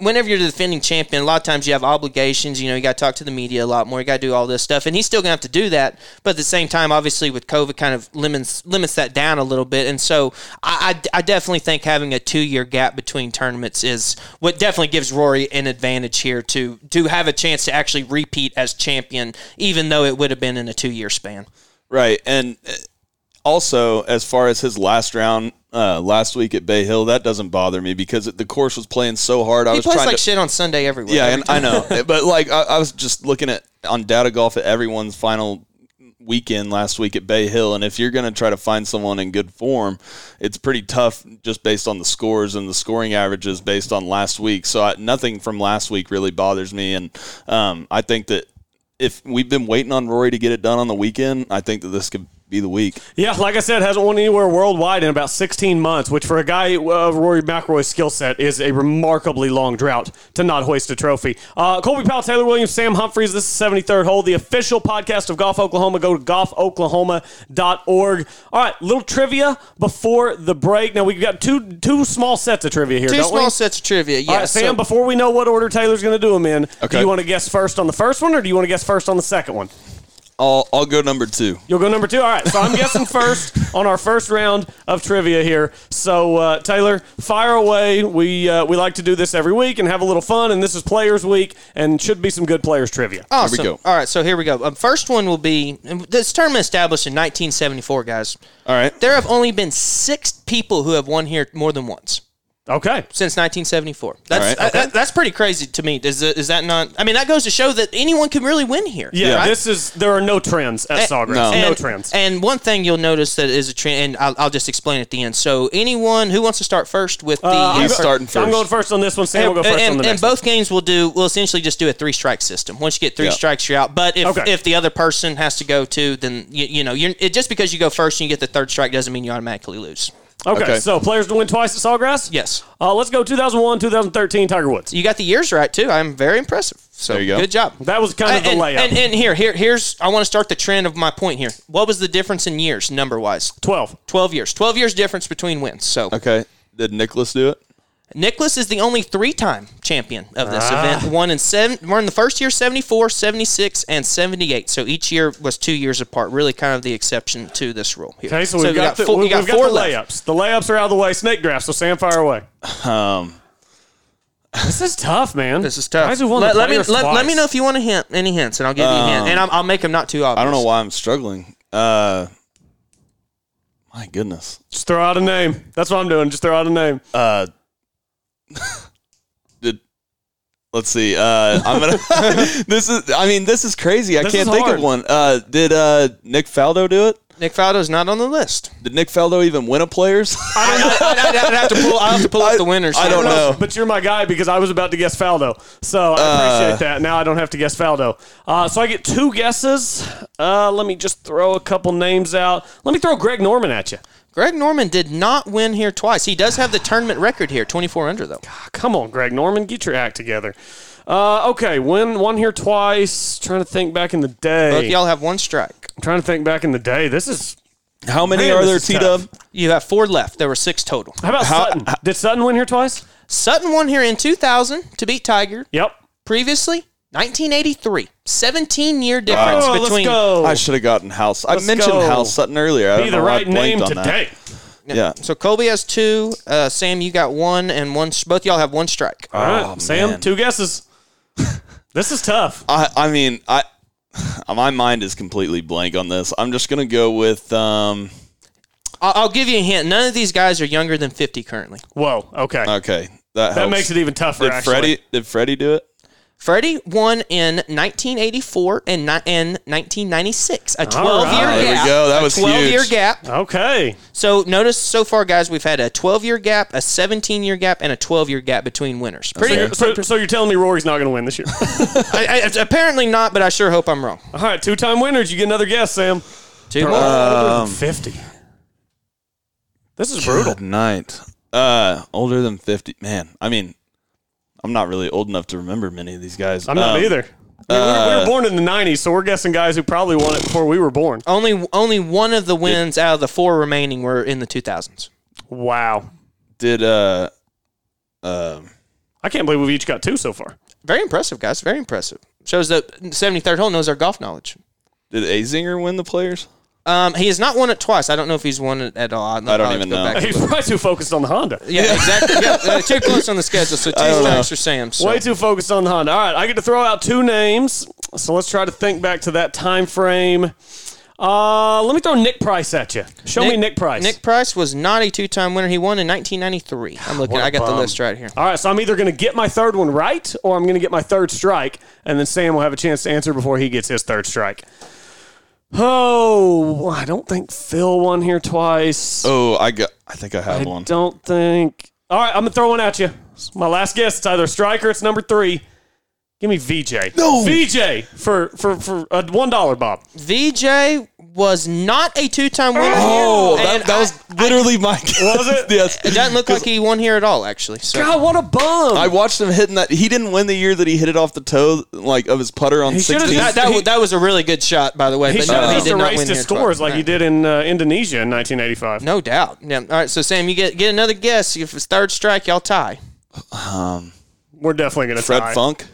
whenever you're the defending champion, a lot of times you have obligations. You know, you got to talk to the media a lot more. You got to do all this stuff, and he's still gonna have to do that. But at the same time, obviously, with COVID, kind of limits limits that down a little bit. And so, I, I, I definitely think having a two year gap between tournaments is what definitely gives Rory an advantage here to to have a chance to actually repeat as champion, even though it would have been in a two year span. Right, and also as far as his last round uh, last week at Bay Hill, that doesn't bother me because the course was playing so hard. I He was plays like to, shit on Sunday everywhere. Yeah, every and I know, but like I, I was just looking at on data golf at everyone's final weekend last week at Bay Hill, and if you're going to try to find someone in good form, it's pretty tough just based on the scores and the scoring averages based on last week. So I, nothing from last week really bothers me, and um, I think that if we've been waiting on Rory to get it done on the weekend, I think that this could be the week. Yeah, like I said, hasn't won anywhere worldwide in about 16 months, which for a guy of Rory McIlroy's skill set is a remarkably long drought to not hoist a trophy. Uh, Colby Powell, Taylor Williams, Sam Humphreys. This is 73rd Hole, the official podcast of Golf Oklahoma. Go to golfoklahoma.org. All right, little trivia before the break. Now we've got two two small sets of trivia here, Two don't small we? sets of trivia. Yeah. All right, Sam. so- before we know what order Taylor's going to do them in, do you want to guess first on the first one, or do you want to guess first on the second one? I'll I'll go number two. You'll go number two. All right. So I'm guessing first on our first round of trivia here. So uh, Taylor, fire away. We uh, we like to do this every week and have a little fun. And this is Players Week, and should be some good players trivia. Awesome. go. All right, so here we go. Um, first one will be this tournament established in 1974, guys. All right. There have only been six people who have won here more than once Okay. since 1974. That's right, uh, that- that's pretty crazy to me. Is that, is that not? I mean, that goes to show that anyone can really win here. Yeah. right? This is there are no trends at And- Sawgrass. no. No, trends. And one thing you'll notice that is a trend, and I'll, I'll just explain at the end. So, anyone who wants to start first with the Uh, I'm He's go- starting I'm first. going first on this one. Sam will go first and, on the and next. one. both games will do We'll essentially just do a three strike system. Once you get three Yeah. strikes, you're out. But if, Okay. if the other person has to go too, then you, you know you're it, just because you go first and you get the third strike doesn't mean you automatically lose. Okay, Okay. so players to win twice at Sawgrass? Yes. Uh, let's go 2001, 2013, Tiger Woods. You got the years right too. I'm very impressive. So There you go. good job. That was kind of the and, layup. and, and here, here, here's. I want to start the trend of my point here. What was the difference in years, number wise? 12. Twelve years. Twelve years difference between wins. So Okay. Did Nicklaus do it? Nicklaus is the only three-time champion of this Ah. event. Won in seven. Won in the first year, 74, 76, and 78. So each year was two years apart. Really, kind of the exception to this rule. Here. Okay, so we've you got, the, four, we've got got four the left. layups. The layups are out of the way. Snake draft, so Sam, fire away. Um, This is tough, man. This is tough. Guys who won let, the let me players let, let me know if you want a hint, any hints, and I'll give you a hint, and I'll, I'll make them not too obvious. I don't know why I'm struggling. Uh, my goodness. Just throw out a name. That's what I'm doing. Just throw out a name. Uh, did let's see. Uh, I'm gonna. this is. I mean, this is crazy. I This can't is think hard. of one. Uh, did uh Nick Faldo do it? Nick Faldo's not on the list. Did Nick Faldo even win a Players? I, don't I, I, I'd have to pull. I have to pull up the winners. I don't know. But you're my guy because I was about to guess Faldo. So I appreciate that. Now I don't have to guess Faldo. Uh, so I get two guesses. Uh, let me just throw a couple names out. Let me throw Greg Norman at you. Greg Norman did not win here twice. He does have the tournament record here, 24 under though. Come on, Greg Norman, get your act together. Uh, okay, win one here twice. Trying to think back in the day. Both y'all have one strike. I'm trying to think back in the day. This is How many Man, are there, there, is T. Dub? You have four left. There were six total. how about Sutton? Did Sutton win here twice? Sutton won here in 2000 to beat Tiger. Yep. Previously, 1983. 17 year difference Oh, let's between. go. I should have gotten House. I Let's mentioned go. House Sutton earlier. I Be don't the know why I right name blanked on that. today. Yeah. So Colby has two. Uh, Sam, you got one, and one. Both y'all have one strike. All right, Oh, Sam, man. two guesses. this is tough. I. I mean, I. My mind is completely blank on this. I'm just gonna go with. Um. I'll, I'll give you a hint. None of these guys are younger than 50 currently. Whoa. Okay. Okay. That, that helps. makes it even tougher. Did actually. Freddie? Did Freddie do it? Freddie won in 1984 and, ni- and 1996. A 12 right. year There we gap. go. That a was 12 year gap. Okay. So notice so far, guys, we've had a 12 year gap, a 17 year gap, and a 12 year gap between winners. Pretty. So, you're, so, so you're telling me Rory's not going to win this year? I, I, apparently not, but I sure hope I'm wrong. All right, two-time winners. You get another guess, Sam. Two more. Older Um, than Fifty. This is brutal. Good night. Uh, older than fifty. Man, I mean, I'm not really old enough to remember many of these guys. I'm not Um, either. I mean, we, were, we were uh, born in the '90s, so we're guessing guys who probably won it before we were born. only only one of the wins out of the four remaining were in the 2000s. Wow. Did uh, um, I can't believe we've each got two so far. Very impressive, guys. Very impressive. Shows that 73rd hole knows our golf knowledge. did Azinger win the players? Um, he has not won it twice. I don't know if he's won it at all. I'll I don't even know. He's look. probably too focused on the Honda. Yeah, exactly. Yeah, uh, too close on the schedule. So two don't know. strikes for Sam. So. Way too focused on the Honda. All right, I get to throw out two names. So let's try to think back to that time frame. Uh, let me throw Nick Price at you. Show me Nick Price. Nick Price was not a two-time winner. He won in 1993. I'm looking. What a I got the list right here. All right, so I'm either going to get my third one right or I'm going to get my third strike, and then Sam will have a chance to answer before he gets his third strike. Oh, I don't think Phil won here twice. Oh, I got. I think I have one. I one. don't think. All right, I'm gonna throw one at you. It's my last guess. It's either striker. It's number three. Give me Vijay. No, Vijay for for for a one dollar, Bob. Vijay was not a two-time winner. Oh, here, that, and that was I- literally my guess. Was it? yes. It doesn't look like he won here at all, actually. So. God, what a bum! I watched him hitting that. He didn't win the year that he hit it off the toe, like of his putter on He 16. That, that, He- that was a really good shot, by the way. he but should no, have he just not erased his scores twice. like he did in uh, Indonesia in 1985. No doubt. Yeah. All right. So Sam, you get get another guess. If it's third strike, y'all tie. Um, We're definitely gonna Fred tie. Funk.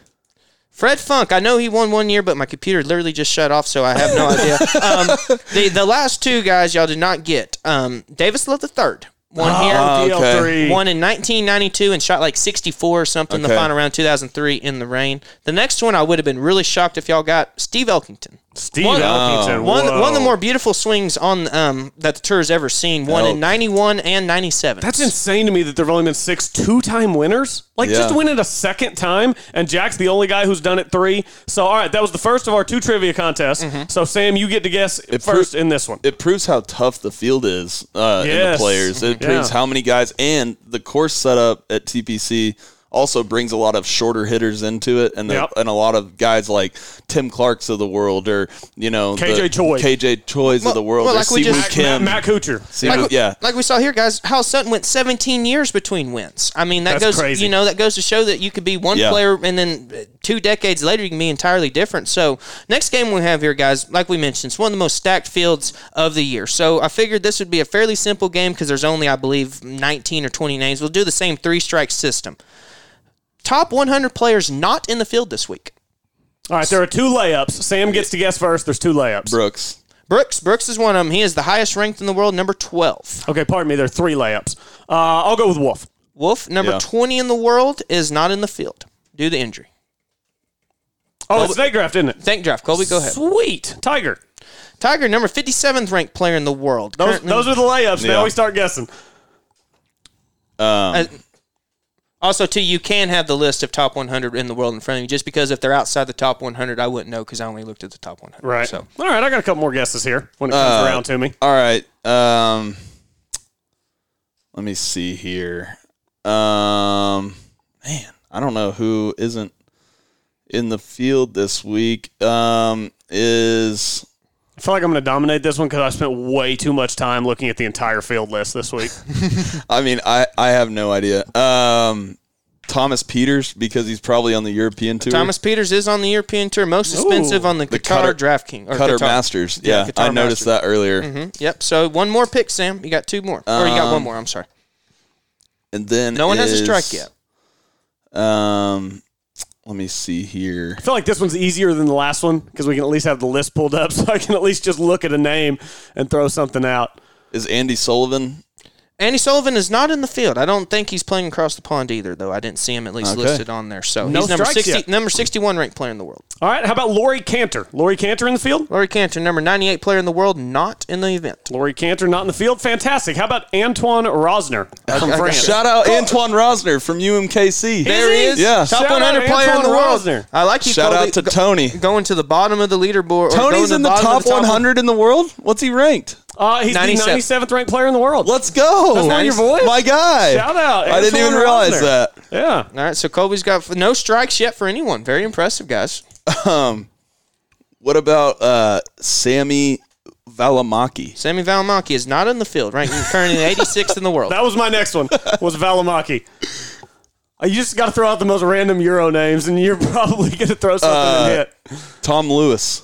Fred Funk. I know he won one year, but my computer literally just shut off, so I have no idea. Um, the the last two guys y'all did not get. Um, Davis Love the third. One Oh, here, DL3. one in 1992, and shot like 64 or something the final round 2003 in the rain. The next one I would have been really shocked if y'all got Steve Elkington. Steve One- Elkington. One, whoa. one of the more beautiful swings on um, that the tour has ever seen. One in 91 and 97. That's insane to me that there've only been six two-time winners. Like just Yeah. win it a second time, and Jack's the only guy who's done it three. So all right, that was the first of our two trivia contests. Mm-hmm. So Sam, you get to guess It first pro- in this one. It proves how tough the field is uh, in the players. It Yeah. proves how many guys and the course setup at TPC also brings a lot of shorter hitters into it, and the, Yep. and a lot of guys like Tim Clarks of the world, or you know KJ Choi. KJ Choi's Well- of the world, well, or like we just- Kim, Matt, Matt Kuchar. Siwoo- like, yeah. like we saw here, guys. Hal Sutton went 17 years between wins. I mean, that That's goes, crazy. you know, that goes to show that you could be one Yeah. player, and then uh, two decades later, you can be entirely different. So, next game we have here, guys, like we mentioned, it's one of the most stacked fields of the year. So, I figured this would be a fairly simple game because there's only, I believe, 19 or 20 names. We'll do the same three strike system. Top 100 players not in the field this week. All right, there are two layups. Sam gets to guess first. There's two layups. Brooks. Brooks, Brooks is one of them. He is the highest ranked in the world, number 12. Okay, pardon me. There are three layups. Uh, I'll go with Wolff. Wolff, number Yeah. 20 in the world, is not in the field due to injury. Oh, it's snake draft, isn't it? Thank draft. Colby, go ahead. Sweet. Tiger. Tiger, number 57th ranked player in the world. Those, Currently- those are the layups. Yeah. Now we start guessing. uh, also, too, you can have the list of top 100 in the world in front of you. Just because if they're outside the top 100, I wouldn't know because I only looked at the top 100. Right. So All right, I got a couple more guesses here when it comes Uh, around to me. All right. Um, let me see here. Um, man, I don't know who isn't in the field this week. Um, is I feel like I'm going to dominate this one because I spent way too much time looking at the entire field list this week. I mean, I I have no idea. Um, Thomas Pieters because he's probably on the European tour. Thomas Pieters is on the European tour, most expensive on the, The Qatar Qatar- DraftKings. or Qatar Qatar- Masters. Yeah, Qatar I noticed Masters. that earlier. Mhm. Yep. So one more pick, Sam. You got two more, or you got one Um, more. I'm sorry. And then No one has a strike yet. Um, let me see here. I feel like this one's easier than the last one because we can at least have the list pulled up so I can at least just look at a name and throw something out. Is Andy Sullivan? Andy Sullivan is not in the field. I don't think he's playing across the pond either, though. I didn't see him at least Okay. listed on there. So No he's number 60, yet. number 61 ranked player in the world. All right, how about Laurie Canter? Laurie Canter in the field? Laurie Canter, number 98 player in the world, not in the event. Laurie Canter not in the field. Fantastic. How about Antoine Rozner from I- France? Shout out Antoine Rozner from UMKC. There he is. Yeah. Top 100 player in the world. Rozner. I like you. Shout Colby, out to go- Tony. Going to the bottom of the leaderboard. Tony's in the bottom of top 100 in the world. What's he ranked? Uh, he's 97th. the 97th ranked player in the world. Let's go. That's not your voice? My guy. Shout out. I didn't even realize that. Yeah. All right, so Kobe's got no strikes yet for anyone. Very impressive, guys. Um, what about uh, Sami Valimaki? Sami Valimaki is not in the field, ranked currently 86th in the world. That was my next one. Was Valimaki. Uh, You just got to throw out the most random Euro names, and you're probably going to throw something Uh, and hit. Tom Lewis.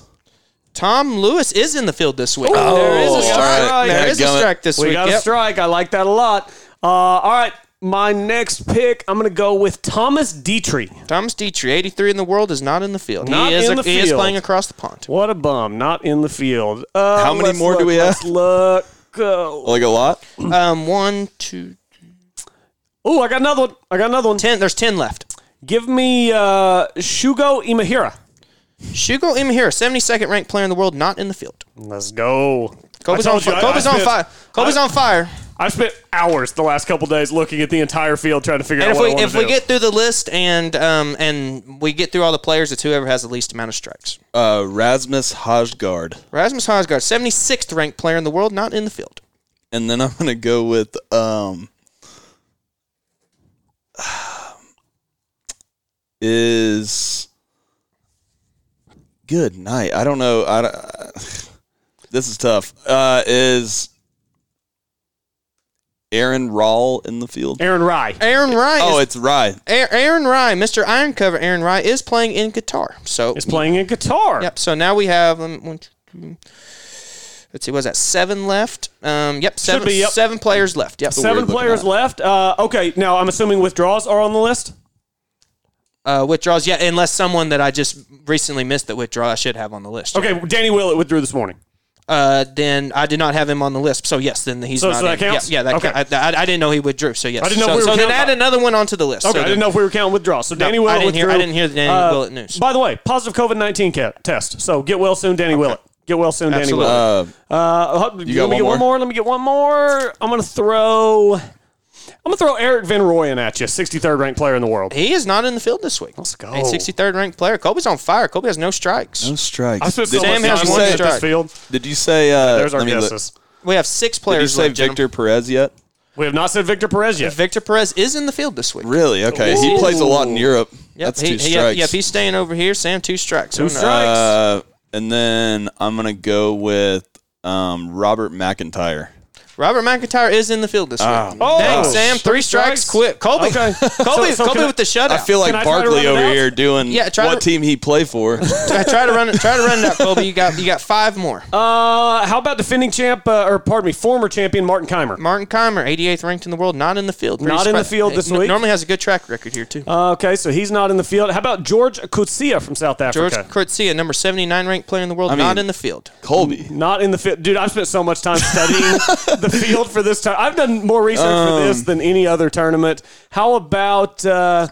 Tom Lewis is in the field this week. Oh, there is a strike. right. There is a strike this We week. We got Yep. a strike. I like that a lot. Uh, all right. My next pick, I'm going to go with Thomas Detry. Thomas Detry, 83 in the world, is not in the field. Not he is in a- the He is field. playing across the pond. What a bum. Not in the field. Uh, How many let's more do look, we let's have? Look. Uh, Like a lot? Um, one, two, oh, I got another one. I got another one. ten. There's 10 left. Give me uh, Shugo Imahira. Shugo Imahira, 72nd ranked player in the world, not in the field. Let's go. Colby's I on, you, fi- I- Colby's I on spent- fire. Colby's I- on fire. I spent hours the last couple days looking at the entire field trying to figure And out if what we I want if to we do. get through the list and um and we get through all the players, it's whoever has the least amount of strikes. Uh, Rasmus Hojgaard. Rasmus Hojgaard, 76th ranked player in the world, not in the field. And then I'm going to go with um, is good night. I don't know. I, don't- this is tough. Uh, is Aaron Rawl in the field? Aaron Rai. Aaron Rai. Oh, is, it's Rai. A- Aaron Rai, Mr. Iron Cover. Aaron Rai is playing in Qatar. So is playing in Qatar. Yep. So now we have um, one, two, three, let's see, was that seven left? Um, yep, seven, be, yep. seven players left. Yep. Seven players left. Uh, okay, now I'm assuming withdrawals are on the list. Uh, withdrawals, yeah, unless someone that I just recently missed that withdraw, I should have on the list. Okay, Danny Willett withdrew this morning. Uh, then I did not have him on the list. So yes, then he's So- not. so that in. counts? Yeah, yeah that Okay. count- I, I, I didn't know he withdrew. So yes, I didn't know so, we were so then counting- add another one onto the list. Okay, So I didn't know if we were counting withdrawals. So No, Danny I Willett didn't hear- I didn't hear the Danny Uh, Willett news. By the way, positive COVID nineteen ca- test. So get well soon, Danny Willett. Get well soon, Danny Absolutely. Willett. Uh, Uh, let you me got get one one more. Let me get one more. I'm gonna throw. I'm gonna throw Erik van Rooyen at you, 63rd ranked player in the world. He is not in the field this week. Let's go. A 63rd ranked player. Kobe's on fire. Kobe has no strikes. no strikes. I spent so Did, much Sam has time one looking at strike. this field. did you say? Uh, There's our let me look. guesses. We have six Did you players. say left, gentlemen. Victor Perez yet? We have not said Victor Perez yet. Victor Perez is in the field this week. Really? Okay. He plays a lot in Europe. Yep, That's he, two he- strikes. Yep, he's staying over here. Sam, two strikes. Two no. strikes. Uh, and then I'm gonna go with um, Robert MacIntyre. Robert MacIntyre is in the field this week. Oh. Dang, Sam, three Three strikes. strikes? Quit. Colby. Okay. Colby, So- so Colby can I- with the shutout. I feel like Can I try to Barkley run it over out? here doing Yeah, try what to- team he play for. try, try to run it. Try to run it out, Colby. You got you got five more. Uh, how about defending champ, uh, or pardon me, former champion Martin Kaymer? Martin Kaymer, 88th ranked in the world, not in the field. Pretty Not in the surpri- field this N- week. Normally has a good track record here too. Uh, okay, so he's not in the field. How about George Coetzee from South Africa? George Africa? Coetzee, number 79 ranked player in the world, I not mean- in the field. Colby. Not in the field. Dude, I've spent so much time studying the field for this time. I've done more research for this Um, than any other tournament. How about, uh,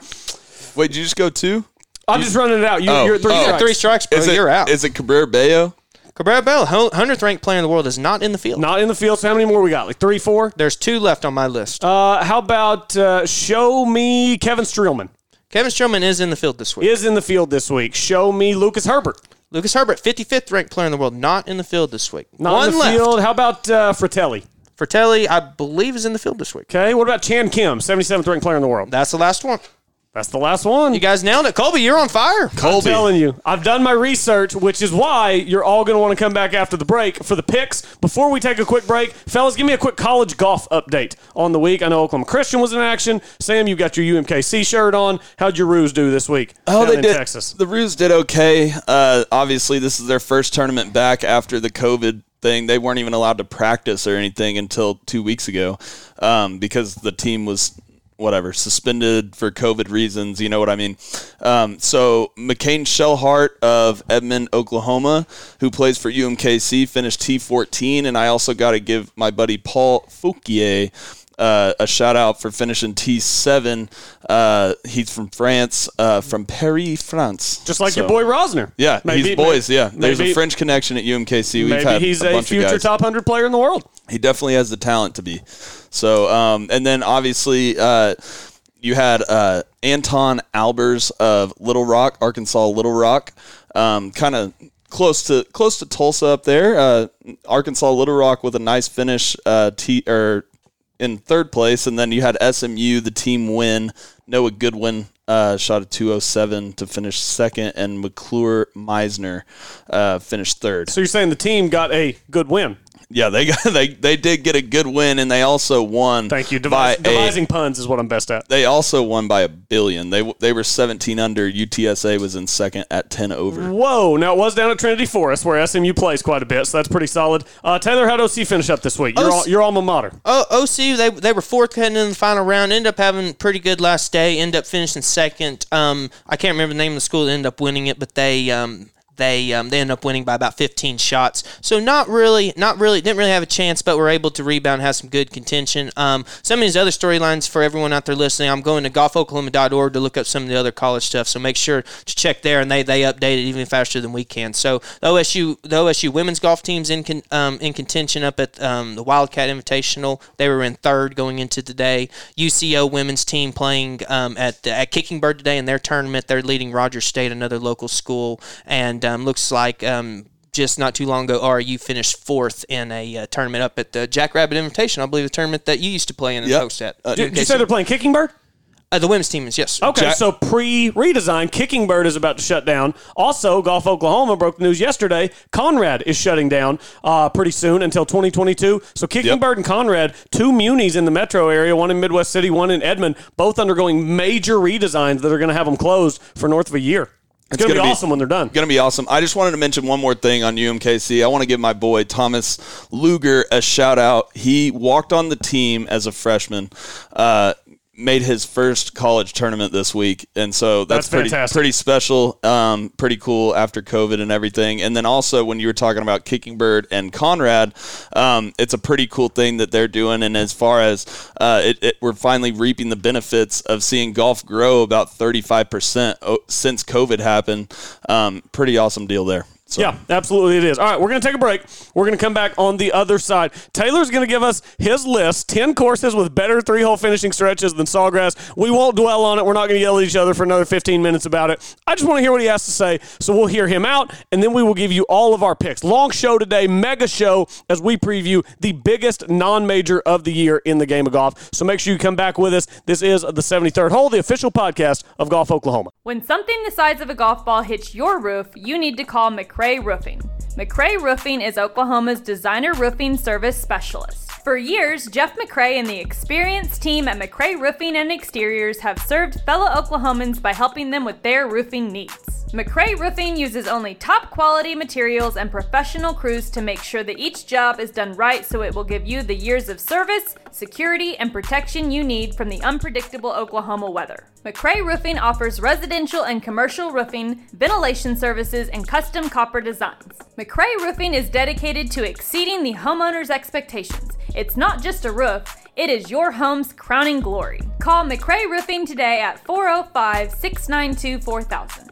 Wait, did you just go two? I'm just running it out. You, Oh, you're three oh. Got strikes. three strikes, bro. Is it, You're out. Is it Cabrera Bello? Cabrera Bell, 100th ranked player in the world, is not in the field. Not in the field. So how many more we got? Like three, four? There's two left on my list. Uh, how about uh, show me Kevin Streelman? Kevin Streelman is in the field this week. Is in the field this week. Show me Lucas Herbert. Lucas Herbert, 55th ranked player in the world, not in the field this week. Not One in the left. field. How about uh, Fratelli? Fratelli, I believe, is in the field this week. Okay. What about Chan Kim, 77th ranked player in the world? That's the last one. That's the last one. You guys nailed it. Colby, you're on fire. I'm telling you, I've done my research, which is why you're all going to want to come back after the break for the picks. Before we take a quick break, fellas, give me a quick college golf update on the week. I know Oklahoma Christian was in action. Sam, you got your UMKC shirt on. How'd your Roos do this week? Oh, down they in did. Texas. The Roos did okay. Uh, obviously, this is their first tournament back after the COVID thing. They weren't even allowed to practice or anything until two weeks ago um, because the team was whatever suspended for COVID reasons. You know what I mean? Um, so McCain Shellhart of Edmond, Oklahoma, who plays for UMKC, finished T14, and I also got to give my buddy Paul Fouquier. Uh, a shout out for finishing T7. Uh, he's from France, uh, from Paris, France. Just like your boy Rozner. Yeah, Maybe- he's boys. Yeah, there's maybe- a French connection at UMKC. We've Maybe had he's a, a, future top 100 player in the world. He definitely has the talent to be. So, um, and then obviously, uh, you had uh, Anton Albers of Little Rock, Arkansas, Little Rock, um, kind of close to close to Tulsa up there. Uh, Arkansas, Little Rock with a nice finish. Uh, t- or in third place, and then you had SMU, the team win. Noah Goodwin uh, shot a 207 to finish second, and McClure Meisner uh, finished third. So you're saying the team got a good win? Yeah, they got they they did get a good win, and they also won. Thank you. by Devis- a- devising puns is what I'm best at. they also won by a billion. They they were 17 under. UTSA was in second at 10 over. Whoa! Now it was down at Trinity Forest, where SMU plays quite a bit, so that's pretty solid. Uh, Taylor, how'd OC finish up this week? Your, OC al- your alma mater. Oh, OC, they, they were fourth heading in the final round. End up having a pretty good last day. End up finishing second. Um, I can't remember the name of the school that ended up winning it, but they um, they um, they ended up winning by about 15 shots. So not really, not really, didn't really have a chance, but were able to rebound, have some good contention. Um, some of these other storylines for everyone out there listening, I'm going to golfoklahoma.org to look up some of the other college stuff. So make sure to check there, and they they update it even faster than we can. So the OSU the OSU women's golf team's in con, um, in contention up at um, the Wildcat Invitational. They were in third going into today. UCO women's team playing um, at at Kicking Bird today in their tournament. They're leading Rogers State, another local school, and um, looks like. Um, just not too long ago, RU finished fourth in a uh, tournament up at the Jackrabbit Invitation. I believe the tournament that you used to play in and Yep. host at. Uh, Did, did you say they're playing Kicking Bird? Uh, the women's team is yes. Okay, Jack- so pre redesign, Kicking Bird is about to shut down. Also, Golf Oklahoma broke the news yesterday. Conrad is shutting down uh, pretty soon until 2022. So Kicking Yep. Bird and Conrad, two munis in the metro area, one in Midwest City, one in Edmond, both undergoing major redesigns that are going to have them closed for north of a year. It's, going to be, gonna be- awesome when they're done. Going to be awesome. I just wanted to mention one more thing on UMKC. I want to give my boy Thomas Luger a shout out. He walked on the team as a freshman. Uh, made his first college tournament this week, and so that's, That's pretty fantastic. pretty special, um, pretty cool after COVID and everything. And then also when you were talking about Kicking Bird and Conrad, um, it's a pretty cool thing that they're doing. And as far as uh, it, it, we're finally reaping the benefits of seeing golf grow about thirty five percent since COVID happened. Um, pretty awesome deal there. So. Yeah, absolutely it is. All right, we're going to take a break. We're going to come back on the other side. Taylor's going to give us his list 10 courses with better three hole finishing stretches than Sawgrass. We won't dwell on it. We're not going to yell at each other for another 15 minutes about it. I just want to hear what he has to say. So we'll hear him out, and then we will give you all of our picks. Long show today, mega show, as we preview the biggest non major of the year in the game of golf. So make sure you come back with us. This is the 73rd hole, the official podcast of Golf Oklahoma. When something the size of a golf ball hits your roof, you need to call McRay Roofing. McRay Roofing is Oklahoma's designer roofing service specialist. For years, Jeff McRay and the experienced team at McRay Roofing and Exteriors have served fellow Oklahomans by helping them with their roofing needs. McRay Roofing uses only top quality materials and professional crews to make sure that each job is done right so it will give you the years of service, security, and protection you need from the unpredictable Oklahoma weather. McRay Roofing offers residential and commercial roofing, ventilation services, and custom copper designs. McRay Roofing is dedicated to exceeding the homeowner's expectations. It's not just a roof, it is your home's crowning glory. Call McRay Roofing today at 405 692 4000.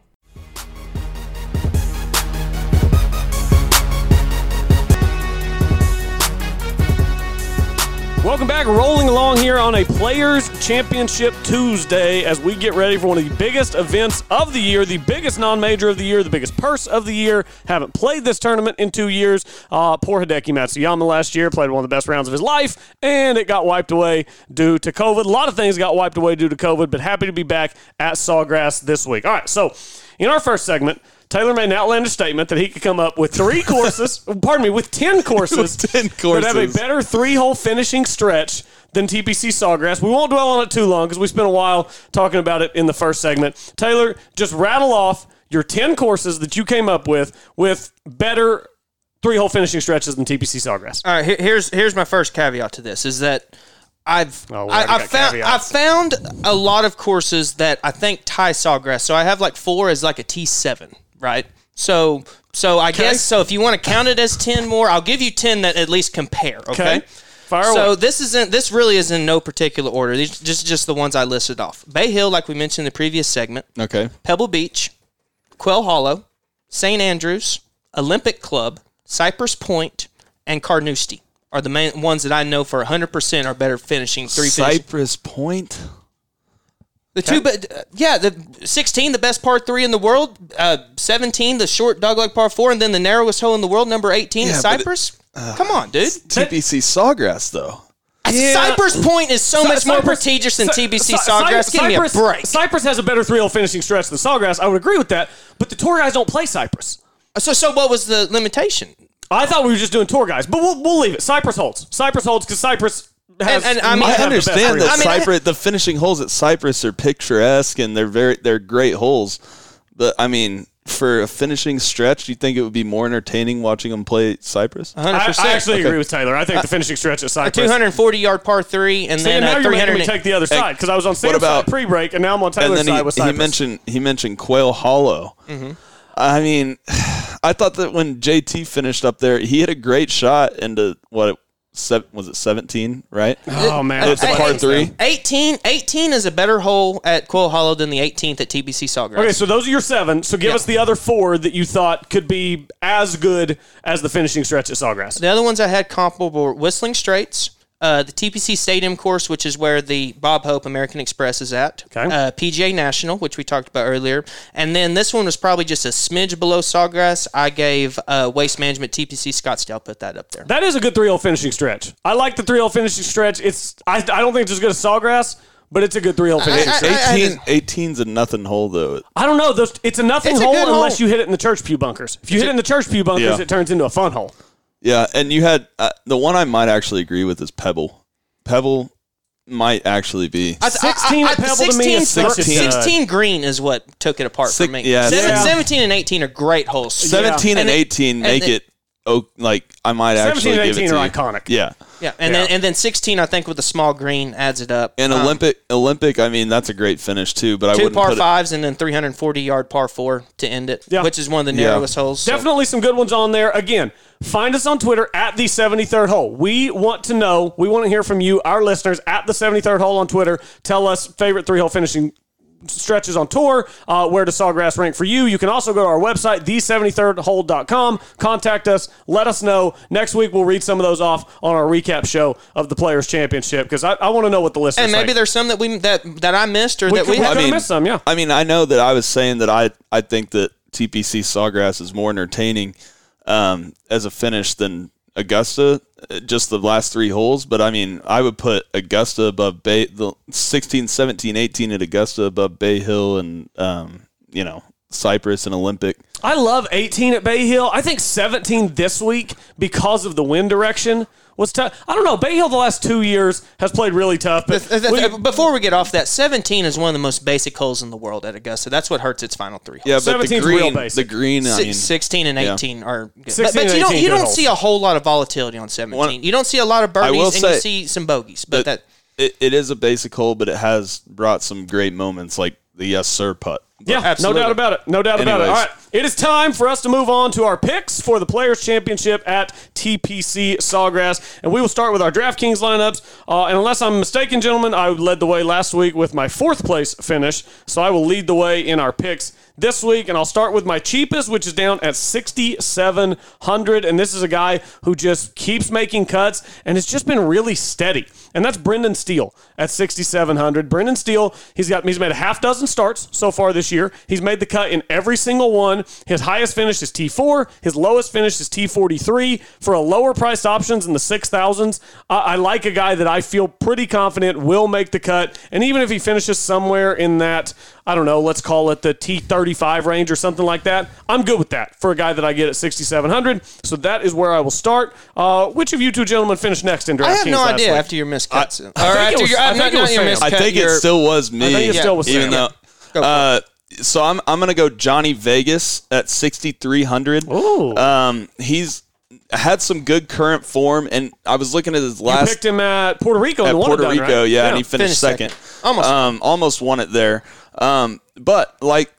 Welcome back, rolling along here on a Players Championship Tuesday as we get ready for one of the biggest events of the year, the biggest non major of the year, the biggest purse of the year. Haven't played this tournament in two years. Uh, poor Hideki Matsuyama last year played one of the best rounds of his life, and it got wiped away due to COVID. A lot of things got wiped away due to COVID, but happy to be back at Sawgrass this week. All right, so in our first segment, Taylor made an outlandish statement that he could come up with three courses, pardon me, with 10 courses, 10 courses. that have a better three hole finishing stretch than TPC Sawgrass. We won't dwell on it too long because we spent a while talking about it in the first segment. Taylor, just rattle off your 10 courses that you came up with with better three hole finishing stretches than TPC Sawgrass. All right, here's here's my first caveat to this is that I've Oh, I, I got found I found a lot of courses that I think tie Sawgrass. So I have like four as like a T seven, right? So so I guess so. If you want to count it as ten more, I'll give you ten that at least compare. Okay. Okay. So this isn't this really is in no particular order. These just just the ones I listed off. Bay Hill, like we mentioned in the previous segment. Okay. Pebble Beach, Quail Hollow, St. Andrews, Olympic Club, Cypress Point, and Carnoustie are the main ones that I know for 100% are better finishing three finishing. Cypress Point. The two, but uh, yeah, the 16, the best par three in the world. Uh, 17, the short dogleg par four, and then the narrowest hole in the world, number 18, Yeah, but it- Cypress. Come on, dude. TPC Sawgrass though. Cypress Point is so Cy- much more prestigious than Cy- TPC Cy- Sawgrass. Give me a Cypress- break. Cypress has a better three hole finishing stretch than Sawgrass. I would agree with that, but the tour guys don't play Cypress. So, so what was the limitation? I thought we were just doing tour guys, but we'll, we'll leave it. Cypress holds. Cypress holds because Cypress has. And- and I mean- I have the best understand that holes. I mean, I- the finishing holes at Cypress are picturesque and they're very they're great holes. But I mean, for a finishing stretch, do you think it would be more entertaining watching them play Cypress? 100%. I, I actually Okay. agree with Taylor. I think the finishing stretch at a Cypress. 240 yard par three, and See, then and now a you're making 300. me take the other side because I was on Sam's about- side pre-break, and now I'm on And Taylor's then side he, with he mentioned he mentioned Quail Hollow. Mm-hmm. I mean, I thought that when JT finished up there, he hit a great shot into what se- was it 17, right? oh man, It's a that's par three. 18, 18 is a better hole at Quail Hollow than the 18th at TPC Sawgrass. Okay, so those are your seven. So give Yeah. us the other four that you thought could be as good as the finishing stretch at Sawgrass. the other ones I had comparable were Whistling Straits, uh, the TPC Stadium course, which is where the Bob Hope American Express is at, Okay. uh, PGA National, which we talked about earlier, and then this one was probably just a smidge below Sawgrass. I gave uh, Waste Management TPC Scottsdale, put that up there. That is a good three-hole finishing stretch. I like the three-hole finishing stretch. It's I, I don't think it's as good as Sawgrass, but it's a good three-hole finishing I- I 18, 18's a nothing hole though. I don't know. Those, it's a nothing It's hole good unless hole. you hit it in the church pew bunkers. If you hit it in the church pew bunkers, Yeah. it turns into a fun hole. Yeah, and you had uh, the one I might actually agree with is Pebble. Pebble might actually be. I- I- 16 I- at I- Pebble to me is 16 16. 16 green is what took it apart Six- for me. yeah, Seven- yeah. 17 and 18 are great holes. 17 and, then- 18 and make then- it oh like I might 17 actually and give 18 it to are you. iconic. Yeah. Yeah, and then and then 16, I think with the small green adds it up. And Um, Olympic Olympic, I mean that's a great finish too, but I two wouldn't par put it, fives and then 340 yard par four to end it, Yeah. which is one of the Yeah. narrowest holes. so- Definitely some good ones on there. Again, find us on Twitter at the 73rd hole. We want to know, we want to hear from you, our listeners, at the 73rd hole on Twitter. Tell us favorite three hole finishing stretches on tour. Uh, where does Sawgrass rank for you? You can also go to our website, the73rdhole.com. Contact us. Let us know. Next week, we'll read some of those off on our recap show of the Players' Championship because I, I want to know what the listeners and maybe think. there's some that we that that I missed or We that could- we we have. could have missed some, yeah. I mean, I know that I was saying that I I think that TPC Sawgrass is more entertaining um, as a finish than Augusta, uh, just the last three holes. But I mean, I would put Augusta above Bay, the 16, 17, 18 at Augusta above Bay Hill and, um, you know, Cypress and Olympic. I love 18 at Bay Hill. I think 17 this week because of the wind direction was tough. I don't know. Bay Hill the last two years has played really tough. But Th- th- we- uh, Before we get off that, 17 is one of the most basic holes in the world at Augusta. That's what hurts its final three. Yeah, but the 17's real green, basic. the green, I mean, 16 and yeah. 18 are good. 16 but, but you don't you don't holes. see a whole lot of volatility on 17. One- you don't see a lot of I birdies and say you see some bogeys. But that it, it is a basic hole, but it has brought some great moments like the yes sir putt. Yeah, Absolutely. no doubt about it. No doubt about it. All Anyways. right, it is time for us to move on to our picks for the Players Championship at TPC Sawgrass, and we will start with our DraftKings lineups. Uh, and unless I'm mistaken, gentlemen, I led the way last week with my fourth place finish, so I will lead the way in our picks this week, and I'll start with my cheapest, which is down at 6,700. And this is a guy who just keeps making cuts and has just been really steady. And that's Brendan Steele at 6,700. Brendan Steele, he's got he's made a half dozen starts so far this year. He's made the cut in every single one. His highest finish is T4. His lowest finish is T43. For a lower priced options in the 6,000s, I, I like a guy that I feel pretty confident will make the cut. And even if he finishes somewhere in that, I don't know, let's call it the T35 range or something like that, I'm good with that for a guy that I get at 6,700. So that is where I will start. Uh, which of you two gentlemen finished next in DraftKings? I have no idea week? after your miscuts. I or think it was- your, I think not, it was not your Sam. I think it still was me. I think it still was even Sam. though. Go for Uh, so I'm I'm gonna go Johnny Vegas at 6,300. Ooh. Um, he's had some good current form, and I was looking at his You last picked him at Puerto Rico at Puerto done, Rico, right? yeah, and he finished, Finished second. second. Almost. um, almost won it there. Um, but like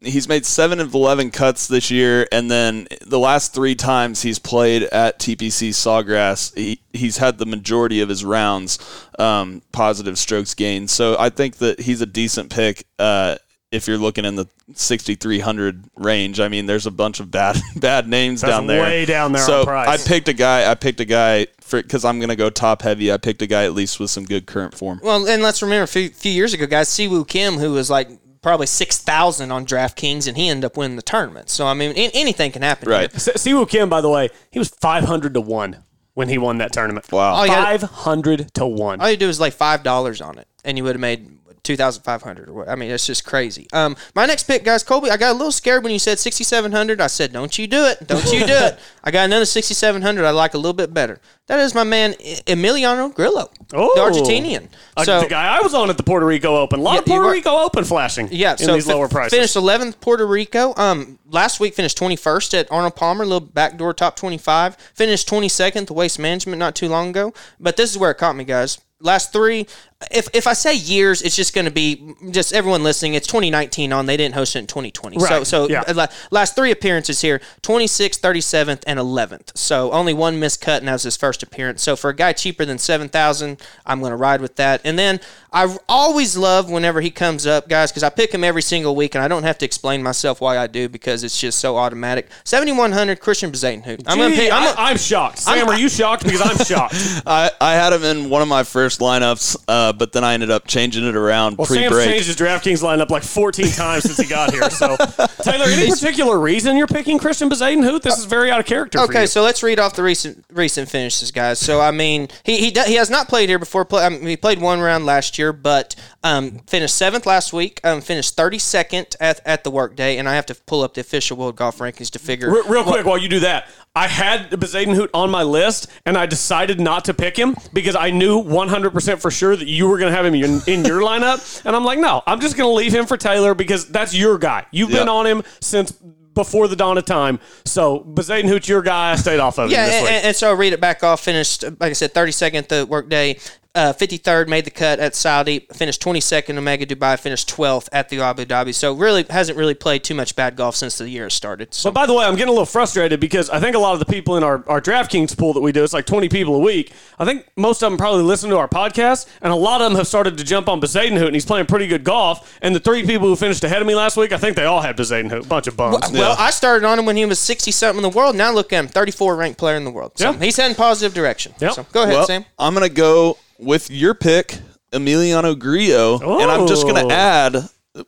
he's made seven of eleven cuts this year, and then the last three times he's played at TPC Sawgrass, he, he's had the majority of his rounds um, positive strokes gained. So I think that he's a decent pick. Uh, if you're looking in the 6300 range, I mean, there's a bunch of bad bad names That's down there. way down there So on price. I picked a guy. I picked a guy because I'm gonna go top heavy. I picked a guy at least with some good current form. Well, and let's remember a few, few years ago, guys, Siwoo Kim, who was like probably 6,000 on DraftKings, and he ended up winning the tournament. So, I mean, an- anything can happen. Right. here. Siwoo Kim, by the way, he was 500 to 1 when he won that tournament. Wow. All you gotta- 500 to 1. All you do is like $5 on it, and you would have made 2500 or what. I mean, it's just crazy. Um, my next pick, guys, Colby, I got a little scared when you said 6700 I said, don't you do it. Don't you do it. I got another 6700 I like a little bit better. That is my man, Emiliano Grillo, Oh. the Argentinian. Uh, So, the guy I was on at the Puerto Rico Open. A lot Yeah, of Puerto Rico Open flashing Yeah, in so these fi- lower prices. Finished 11th Puerto Rico. Um, last week finished 21st at Arnold Palmer, a little backdoor top 25. Finished 22nd to Waste Management not too long ago. But this is where it caught me, guys. Last three, if if I say years, it's just going to be just everyone listening. It's 2019 on. They didn't host it in 2020. So Right, so yeah. uh, last three appearances here 26th, 37th, and 11th. So only one missed cut, and that was his first appearance. So for a guy cheaper than 7,000, I'm going to ride with that. And then I always love whenever he comes up, guys, because I pick him every single week, and I don't have to explain myself why I do because it's just so automatic. 7,100 Christiaan Bezuidenhout. I'm going to pick. I'm I, gonna, I'm shocked. Sam, I'm- are you shocked? Because I'm shocked. I, I had him in one of my first lineups, uh, but then I ended up changing it around Well, Sam's pre-break. changed his DraftKings lineup like 14 times since he got here. So, Taylor, any particular reason you're picking Christiaan Bezuidenhout? This is very out of character for Okay, you. so let's read off the recent recent finishes, guys. So I mean, he he, he has not played here before. Play, I mean, he played one round last year. Here, but um, finished seventh last week. Um, finished thirty second at, at the workday, and I have to pull up the official World Golf rankings to figure. Real, real quick, while you do that, I had Bezuidenhout on my list, and I decided not to pick him because I knew 100% for sure that you were going to have him in, in your lineup. And I'm like, no, I'm just going to leave him for Taylor because that's your guy. You've been on him since before the dawn of time. So Bezuidenhout's your guy. I stayed off of Yeah, him this and, week. and, and so I read it back off. Finished, like I said, 32nd the workday. Uh, 53rd made the cut at Saudi. Finished 22nd Omega Dubai. Finished 12th at the Abu Dhabi. So really hasn't really played too much bad golf since the year started. So But by the way, I'm getting a little frustrated because I think a lot of the people in our, our DraftKings pool that we do, it's like 20 people a week. I think most of them probably listen to our podcast, and a lot of them have started to jump on Bezuidenhout, and he's playing pretty good golf. And the three people who finished ahead of me last week, I think they all had Bezuidenhout. Bunch of bums. Well, I started on him when he was 60 something in the world. Now look at him, 34 ranked player in the world. So Yeah. he's heading positive direction. Yep. So go ahead, Well, Sam. I'm gonna go with your pick, Emiliano Grillo, and I'm just Oh. gonna add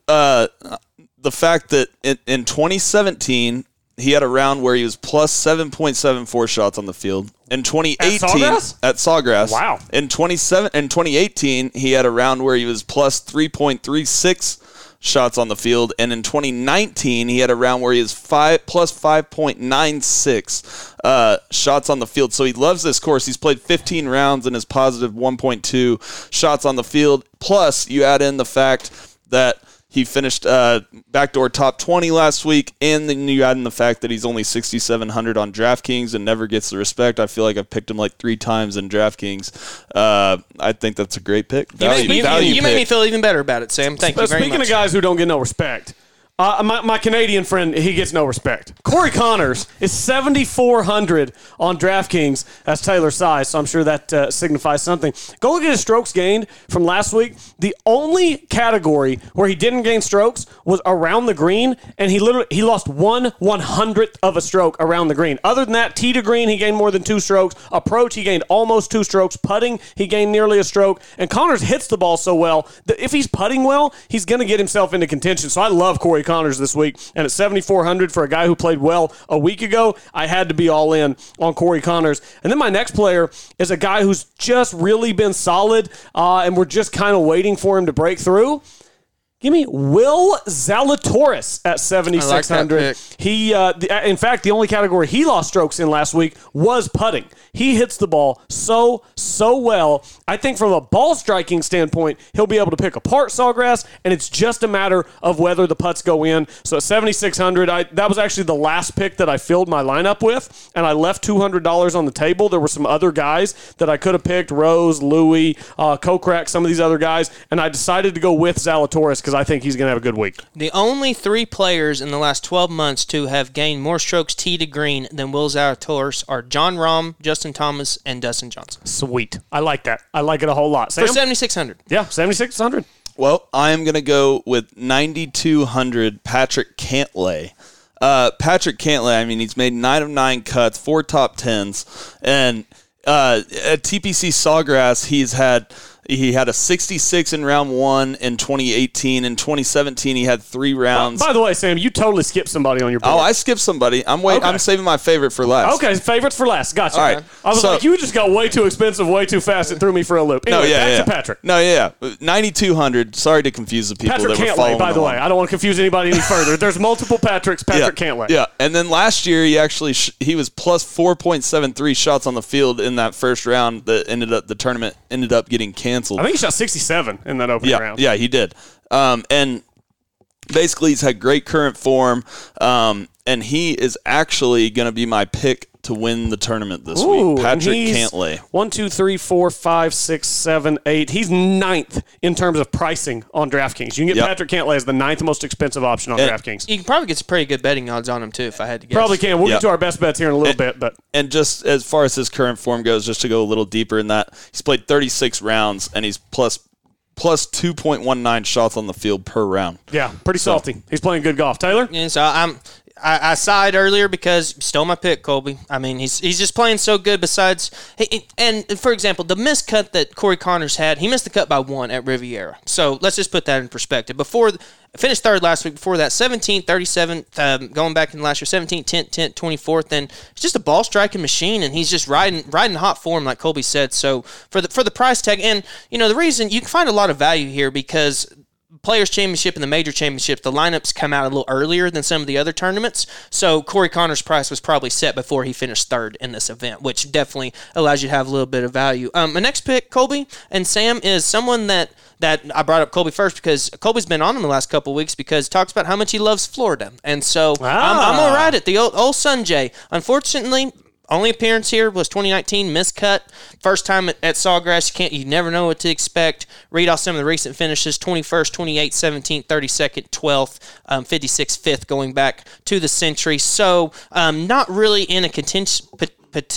uh, the fact that in, in 2017 he had a round where he was plus 7.74 shots on the field. In 2018 Sawgrass? at Sawgrass, Wow. In 27 in 2018 he had a round where he was plus 3.36 shots on the field, and in 2019 he had a round where he was five plus 5.96 uh, shots on the field. So he loves this course. He's played 15 rounds and is positive 1.2 shots on the field. Plus, you add in the fact that he finished uh, backdoor top 20 last week, and then you add in the fact that he's only 6,700 on DraftKings and never gets the respect. I feel like I've picked him like three times in DraftKings. Uh, I think that's a great pick. You, Value, made, you, value you made pick. me feel even better about it, Sam. Thank you very Speaking much. of guys who don't get no respect, uh, my, my Canadian friend, he gets no respect. Corey Conners is 7,400 on DraftKings as Taylor size, so I'm sure that uh, signifies something. Go look at his strokes gained from last week. The only category where he didn't gain strokes was around the green, and he literally he lost one one hundredth of a stroke around the green. Other than that, tee to green, he gained more than two strokes. Approach, he gained almost two strokes. Putting, he gained nearly a stroke. And Conners hits the ball so well that if he's putting well, he's going to get himself into contention. So I love Corey Conners this week. And at 7,400 for a guy who played well a week ago, I had to be all in on Corey Conners. And then my next player is a guy who's just really been solid, uh, and we're just kind of waiting for him to break through. Give me Will Zalatoris at 7,600. pick. He, uh, the, in fact, the only category he lost strokes in last week was putting. He hits the ball so, so well. I think from a ball striking standpoint, he'll be able to pick apart Sawgrass, and it's just a matter of whether the putts go in. So at 7,600, I, that was actually the last pick that I filled my lineup with, and I left $200 on the table. There were some other guys that I could have picked Rose, Louis, uh, Kokrak, some of these other guys, and I decided to go with Zalatoris because I think he's going to have a good week. The only three players in the last 12 months to have gained more strokes tee to green than Will Zalatoris are Jon Rahm, Justin Thomas, and Dustin Johnson. Sweet. I like that. I like it a whole lot. For 7,600. yeah, 7,600. Well, I am going to go with 9,200 Patrick Cantlay. Uh, Patrick Cantlay, I mean, he's made nine of nine cuts, four top tens, and uh, at TPC Sawgrass, he's had he had a 66 in round one in 2018. In 2017, he had three rounds. By the way, Sam, you totally skipped somebody on your oh, board. oh, I skipped somebody. I'm wait. Okay. I'm saving my favorite for last. Okay, favorites for last. Gotcha. All right. I was So- like, you just got way too expensive, way too fast. It threw me for a loop. No, yeah, back yeah. to Patrick. No, yeah, yeah. 9,200. Sorry to confuse the people Patrick that were Cantlay, by the way. I don't want to confuse anybody any further. There's multiple Patricks. Patrick yeah, Cantlay. Yeah, and then last year he actually sh- he was plus four point seven three shots on the field in that first round that ended up the tournament ended up getting canceled. I think he shot 67 in that opening yeah, round. yeah, he did. Um, and basically he's had great current form, um, and he is actually going to be my pick to win the tournament this Ooh, week. and Patrick he's Cantlay. One, two, three, four, five, six, seven, eight. He's ninth in terms of pricing on DraftKings. You can get Yep. Patrick Cantlay as the ninth most expensive option on And- DraftKings. You can probably get some pretty good betting odds on him, too, if I had to guess. Probably can. We'll Yeah. get to our best bets here in a little bit, but And just as far as his current form goes, just to go a little deeper in that, he's played 36 rounds and he's plus plus 2.19 shots on the field per round. yeah, pretty salty. He's playing good golf. Taylor? And so I'm I, I sighed earlier because stole my pick, Colby. I mean, he's he's just playing so good. Besides, and for example, the missed cut that Corey Conners had, he missed the cut by one at Riviera. So let's just put that in perspective. Before finished third last week. Before that, 17, 37, um, going back in last year, 17, 10, 10, 24th, and it's just a ball striking machine, and he's just riding riding hot form, like Colby said. So for the for the price tag, and you know the reason you can find a lot of value here because Players Championship and the Major Championship, the lineups come out a little earlier than some of the other tournaments. So Corey Conners' price was probably set before he finished third in this event, which definitely allows you to have a little bit of value. Um, my next pick, Colby and Sam, is someone that that I brought up Colby first because Colby's been on him the last couple weeks because he talks about how much he loves Florida, and so I'm, I'm gonna ride it. The old, old Sungjae. Unfortunately, only appearance here was 2019 miscut. First time at, at Sawgrass. You can't. You never know what to expect. Read off some of the recent finishes: 21st, 28th, 17th, 32nd, 12th, um, 56th, 5th, going back to the century. So um, not really in a contention.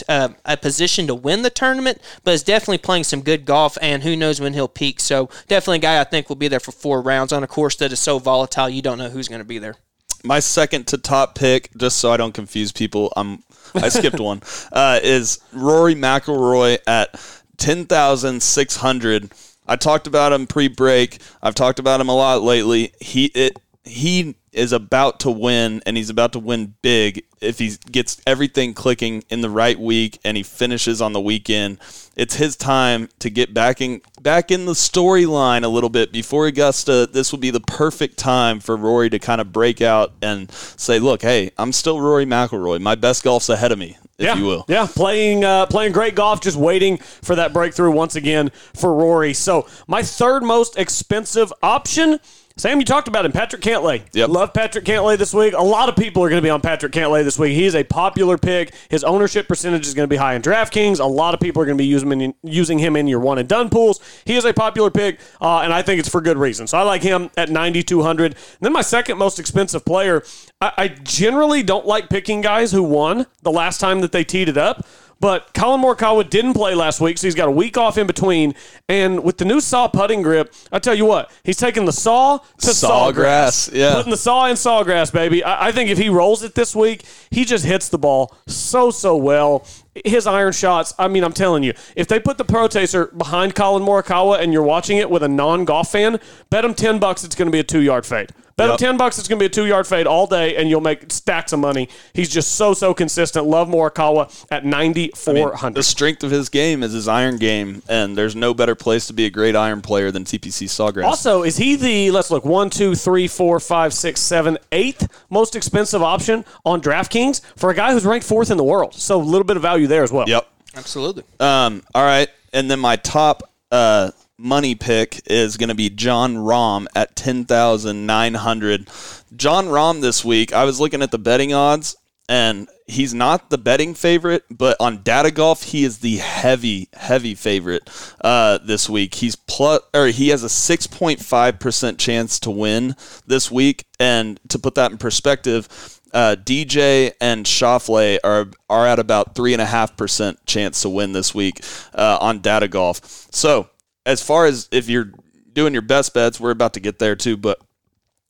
Uh, a position to win the tournament, but is definitely playing some good golf, and who knows when he'll peak. So definitely a guy I think will be there for four rounds on a course that is so volatile. You don't know who's going to be there. My second to top pick, just so I don't confuse people, I'm I skipped one. Uh, is Rory McIlroy at ten thousand six hundred. I talked about him pre-break. I've talked about him a lot lately. He it he is about to win, and he's about to win big if he gets everything clicking in the right week and he finishes on the weekend. It's his time to get back in back in the storyline a little bit before Augusta. This will be the perfect time for Rory to kind of break out and say, "Look, hey, I'm still Rory McIlroy. My best golf's ahead of me." If yeah, you will. Yeah, playing uh, playing great golf, just waiting for that breakthrough once again for Rory. So my third most expensive option. Sam, you talked about him, Patrick Cantlay. Yep. Love Patrick Cantlay this week. A lot of people are going to be on Patrick Cantlay this week. He is a popular pick. His ownership percentage is going to be high in DraftKings. A lot of people are going to be using him in, using him in your one and done pools. He is a popular pick, uh, and I think it's for good reason. So I like him at 9,200. Then my second most expensive player, I, I generally don't like picking guys who won the last time that they teed it up. But Collin Morikawa didn't play last week, so he's got a week off in between. And with the new saw putting grip, I tell you what, he's taking the saw to Sawgrass, sawgrass. yeah. Putting the saw in sawgrass, baby. I, I think if he rolls it this week, he just hits the ball so, so well. His iron shots, I mean, I'm telling you, if they put the Protracer behind Collin Morikawa and you're watching it with a non golf fan, bet him 10 bucks it's going to be a two yard fade. Bet him 10 bucks it's going to be a two yard fade all day and you'll make stacks of money. He's just so, so consistent. Love Morikawa at I mean, 9,400. the strength of his game is his iron game, and there's no better place to be a great iron player than TPC Sawgrass. Also, is he the let's look one, two, three, four, five, six, seven, eighth most expensive option on DraftKings for a guy who's ranked fourth in the world? So a little bit of value there as well. Yep. Absolutely. Um, all right, and then my top uh, money pick is going to be Jon Rahm at ten thousand nine hundred. Jon Rahm this week, I was looking at the betting odds, and he's not the betting favorite, but on Data Golf, he is the heavy, heavy favorite uh, this week. He's plus, or he has a six point five percent chance to win this week, and to put that in perspective. Uh, DJ and Schauffele are are at about three and a half percent chance to win this week uh, on Data Golf. So as far as if you're doing your best bets, we're about to get there too. But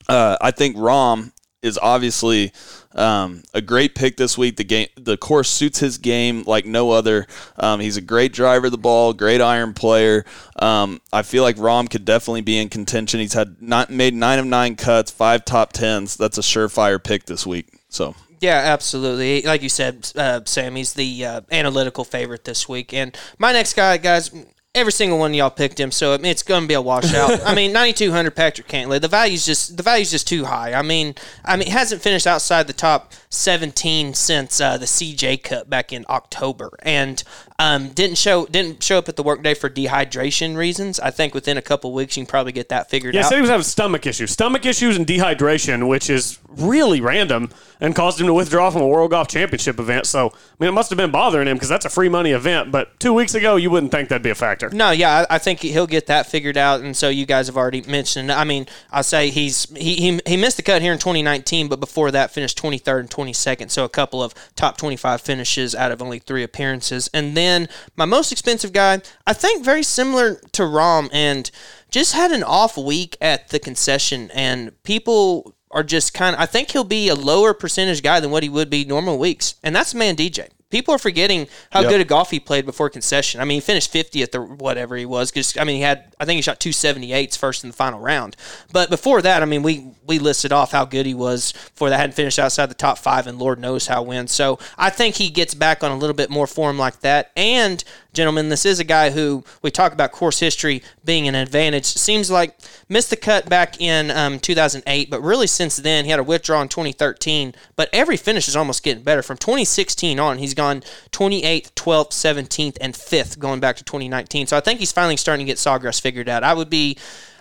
uh, I think Rahm is obviously um, a great pick this week. The game, the course suits his game like no other. Um, he's a great driver of the ball, great iron player. Um, I feel like Rahm could definitely be in contention. He's had not made nine of nine cuts, five top tens. That's a surefire pick this week. So Yeah, absolutely. Like you said, uh, Sam, he's the uh, analytical favorite this week. And my next guy, guys, every single one of y'all picked him, so I mean, it's going to be a washout. I mean, 9200 Patrick Cantlay. The value's just the value's just too high. I mean, I mean, hasn't finished outside the top 17 since uh, the CJ Cup back in October, and um, didn't show didn't show up at the workday for dehydration reasons. I think within a couple weeks you can probably get that figured Yeah, out. Yeah, said he was having stomach issues, stomach issues and dehydration, which is really random and caused him to withdraw from a World Golf Championship event. So, I mean, it must have been bothering him because that's a free money event. But two weeks ago, you wouldn't think that'd be a factor. No, yeah, I, I think he'll get that figured out, and so you guys have already mentioned. I mean, I'll say he's he, he he missed the cut here in 2019, but before that finished 23rd and 22nd, so a couple of top 25 finishes out of only three appearances. And then my most expensive guy, I think, very similar to Rahm, and just had an off week at the concession, and people are just kind of. I think he'll be a lower percentage guy than what he would be normal weeks, and that's man DJ. People are forgetting how Yep. good a golf he played before concession. I mean, he finished 50th or whatever he was. Because I mean, he had I think he shot 278s first in the final round. But before that, I mean, we we listed off how good he was before that. Hadn't finished outside the top five, and Lord knows how when. So I think he gets back on a little bit more form like that. And gentlemen, this is a guy who we talk about course history being an advantage. Seems like missed the cut back in um, 2008, but really since then he had a withdrawal in 2013. But every finish is almost getting better. From 2016 on, he's gone 28th, 12th, 17th, and 5th going back to 2019. So I think he's finally starting to get Sawgrass figured out. I would be,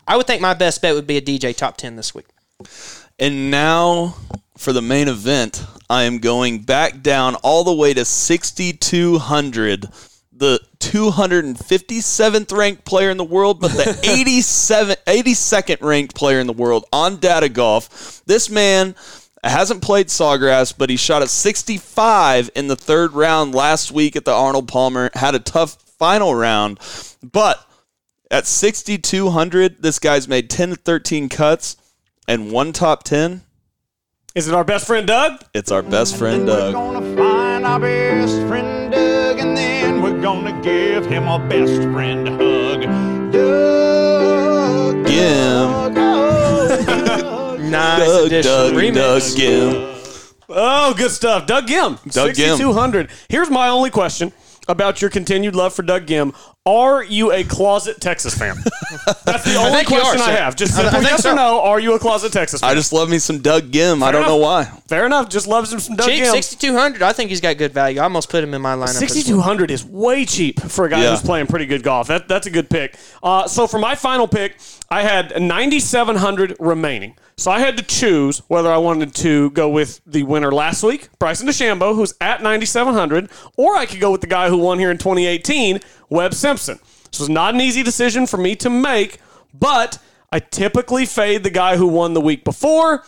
I would think my best bet would be a DJ top 10 this week. And now for the main event, I am going back down all the way to 6,200. The 257th ranked player in the world, but the 87, 82nd ranked player in the world on Data Golf. This man hasn't played Sawgrass, but he shot a 65 in the third round last week at the Arnold Palmer. Had a tough final round, but at 6,200, this guy's made 10 to 13 cuts and one top 10. Is it our best friend Doug? It's our best friend Doug. Find our best friend Doug, give him a best friend hug. Doug, Ghim. Nice Doug, addition. Doug, Remix. Doug Ghim. Oh, good stuff. Doug Ghim. Doug Ghim. 6,200. Here's my only question about your continued love for Doug Ghim. Are you a closet Texas fan? That's the only think you are, question I sir. have. Just I- I simple think yes so. or no. Are you a closet Texas fan? I just love me some Doug Ghim. I don't know why. Fair enough. Just loves him some Doug Cheap, Ghim. 6,200. I think he's got good value. I almost put him in my lineup. as well. 6,200 is way cheap for a guy Yeah. who's playing pretty good golf. That, that's a good pick. Uh, so for my final pick, I had 9,700 remaining. So I had to choose whether I wanted to go with the winner last week, Bryson DeChambeau, who's at 9,700, or I could go with the guy who won here in 2018, Webb Simpson. This was not an easy decision for me to make, but I typically fade the guy who won the week before.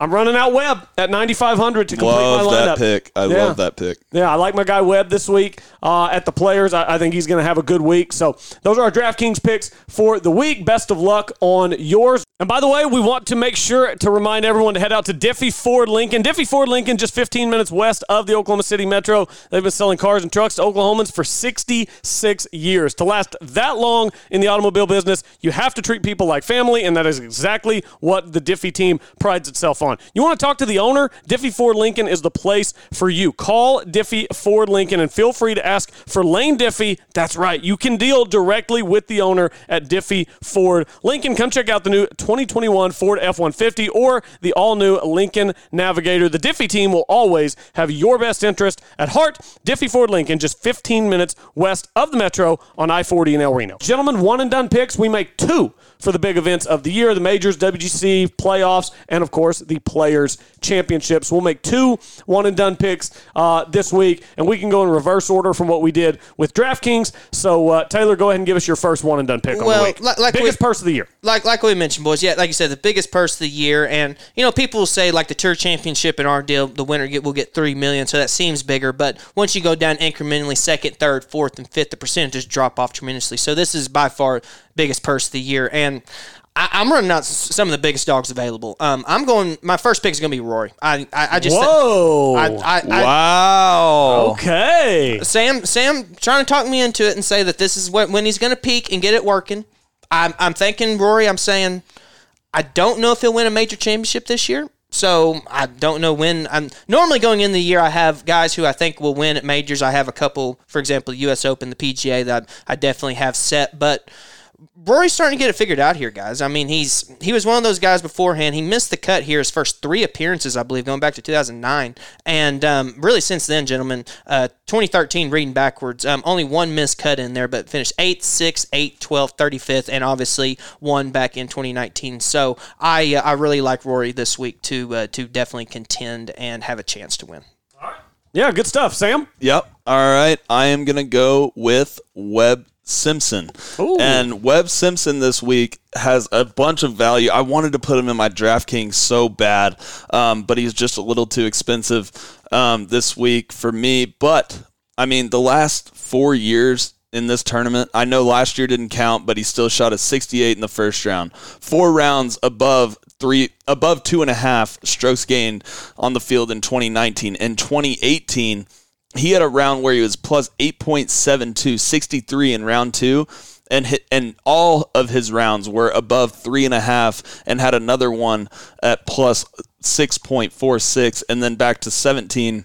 I'm running out Webb at 9,500 to complete Love my lineup. that pick. I Yeah. love that pick. Yeah, I like my guy Webb this week uh, at the Players. I, I think he's going to have a good week. So those are our DraftKings picks for the week. Best of luck on yours. And by the way, we want to make sure to remind everyone to head out to Diffee Ford Lincoln. Diffee Ford Lincoln, just 15 minutes west of the Oklahoma City Metro. They've been selling cars and trucks to Oklahomans for 66 years. To last that long in the automobile business, you have to treat people like family, and that is exactly what the Diffee team prides itself on. You want to talk to the owner? Diffee Ford Lincoln is the place for you. Call Diffee Ford Lincoln and feel free to ask for Lane Diffee. That's right. You can deal directly with the owner at Diffee Ford Lincoln. Come check out the new 2021 Ford F-150 or the all-new Lincoln Navigator. The Diffee team will always have your best interest at heart. Diffee Ford Lincoln, just 15 minutes west of the Metro on I-40 in El Reno. Gentlemen, one and done picks. We make two for the big events of the year, the majors, WGC, playoffs, and of course the Players Championships. We'll make two one and done picks uh, this week, and we can go in reverse order from what we did with DraftKings. So uh, Taylor, go ahead and give us your first one and done pick on the week. like- like biggest we- purse of the year. like like we mentioned, boys. Yeah, like you said, the biggest purse of the year, and you know, people say like the tour championship in our deal, the winner get will get three million, so that seems bigger. But once you go down incrementally, second, third, fourth, and fifth, the percentages drop off tremendously. So this is by far biggest purse of the year, and. I, I'm running out some of the biggest dogs available. Um, I'm going. My first pick is going to be Rory. I, I, I just Whoa! I, I, I, Wow. okay. Sam, Sam, trying to talk me into it and say that this is when, when he's going to peak and get it working. I'm, I'm thinking Rory. I'm saying I don't know if he'll win a major championship this year. So I don't know when. I'm normally going in the year. I have guys who I think will win at majors. I have a couple, for example, U.S. Open, the PGA that I definitely have set, but. Rory's starting to get it figured out here, guys. I mean, he's he was one of those guys beforehand. He missed the cut here his first three appearances, I believe, going back to 2009, and um, really since then, gentlemen, uh, 2013, reading backwards, um, only one missed cut in there, but finished 8, 6, 8, 12, 35th, and obviously one back in 2019. So I uh, I really like Rory this week to uh, to definitely contend and have a chance to win. All right. Yeah, good stuff, Sam. Yep. All right. I am going to go with Webb Simpson. And Webb Simpson this week has a bunch of value. I wanted to put him in my DraftKings so bad, um, but he's just a little too expensive um, this week for me. But, I mean, the last four years, in this tournament. I know last year didn't count, but he still shot a 68 in the first round. Four rounds above three, above two and a half strokes gained on the field in 2019. In 2018, he had a round where he was plus 8.72, 63 in round two. And hit, and all of his rounds were above three and a half, and had another one at plus six point four six, and then back to seventeen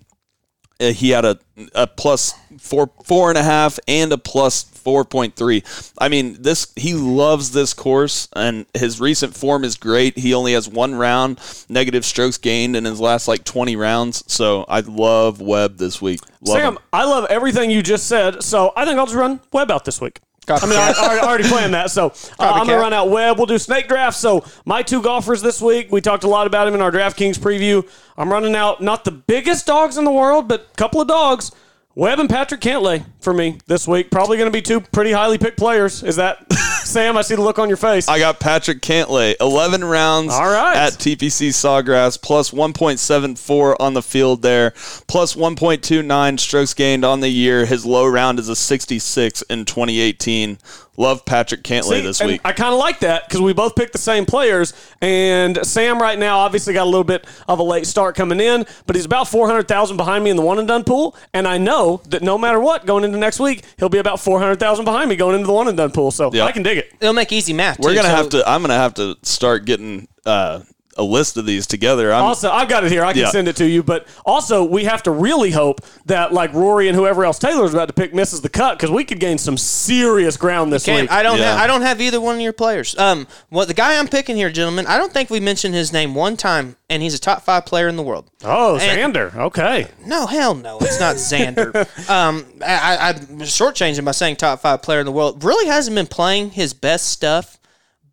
uh, he had a, a plus four four and a half and a plus four point three. I mean, this he loves this course, and his recent form is great. He only has one round negative strokes gained in his last like twenty rounds. So I love Webb this week. Love Sam, him. I love everything you just said, so I think I'll just run Webb out this week. I mean, I, I already planned that, so uh, I'm gonna run out Webb. We'll do snake draft. So my two golfers this week, we talked a lot about him in our DraftKings preview. I'm running out not the biggest dogs in the world, but a couple of dogs. Webb and Patrick Cantlay for me this week. Probably going to be two pretty highly picked players. Is that Sam? I see the look on your face. I got Patrick Cantlay, 11 rounds All right. at TPC Sawgrass, plus 1.74 on the field there, plus 1.29 strokes gained on the year. His low round is a 66 in 2018. Love Patrick Cantlay See, this week. I kind of like that because we both picked the same players. And Sam, right now, obviously got a little bit of a late start coming in, but he's about 400,000 behind me in the one and done pool. And I know that no matter what, going into next week, he'll be about 400,000 behind me going into the one and done pool. So Yeah. I can dig it. It'll make easy math. We're too, gonna so- have to. I'm gonna have to start getting uh, a list of these together. I'm, also, I've got it here. I can Yeah. send it to you. But also, we have to really hope that like Rory and whoever else Taylor's about to pick misses the cut because we could gain some serious ground this Can't- week. I don't. Have, I don't have either one of your players. Um, what the guy I'm picking here, gentlemen, I don't think we mentioned his name one time, and he's a top five player in the world. Oh, And- Xander. Okay. No, hell no, it's not Xander. um, I, I, I'm shortchanging by saying top five player in the world. Really hasn't been playing his best stuff,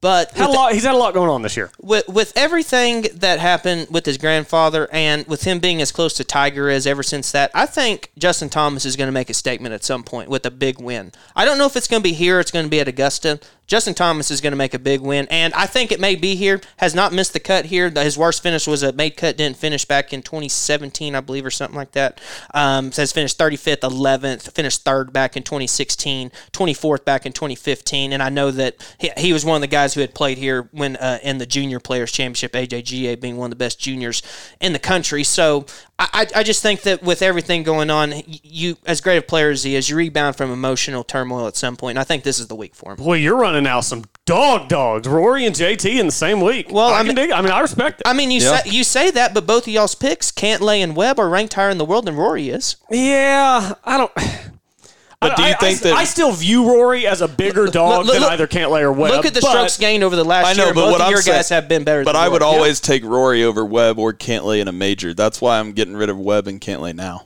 but Had lot, he's had a lot going on this year. with with everything that happened with his grandfather and with him being as close to Tiger as ever since that, I think Justin Thomas is going to make a statement at some point with a big win. I don't know if it's going to be here, it's going to be at Augusta. Justin Thomas is going to make a big win, and I think it may be here. Has not missed the cut here. His worst finish was a made cut, didn't finish back in 2017, I believe, or something like that. Um, has finished 35th, 11th, finished third back in 2016, 24th back in 2015, and I know that he, he was one of the guys who had played here when uh, in the Junior Players Championship, AJGA being one of the best juniors in the country. So I, I just think that with everything going on, you as great a player as he is, you rebound from emotional turmoil at some point. And I think this is the week for him. Boy, you're running out some dog dogs. Rory and JT in the same week. Well, I, I can mean- dig. I mean, I respect it. I mean, you Yeah. say you say that, but both of y'all's picks, Cantlay and Webb, are ranked higher in the world than Rory is. Yeah, I don't. But do you I, think I, that- I still view Rory as a bigger dog look- than look- either Cantlay or Webb? Look at the but- strokes gained over the last I know, year. but Both what of I'm your saying- guys have been better. But than I would Rory. always take Rory over Webb or Cantlay in a major. That's why I'm getting rid of Webb and Cantlay now.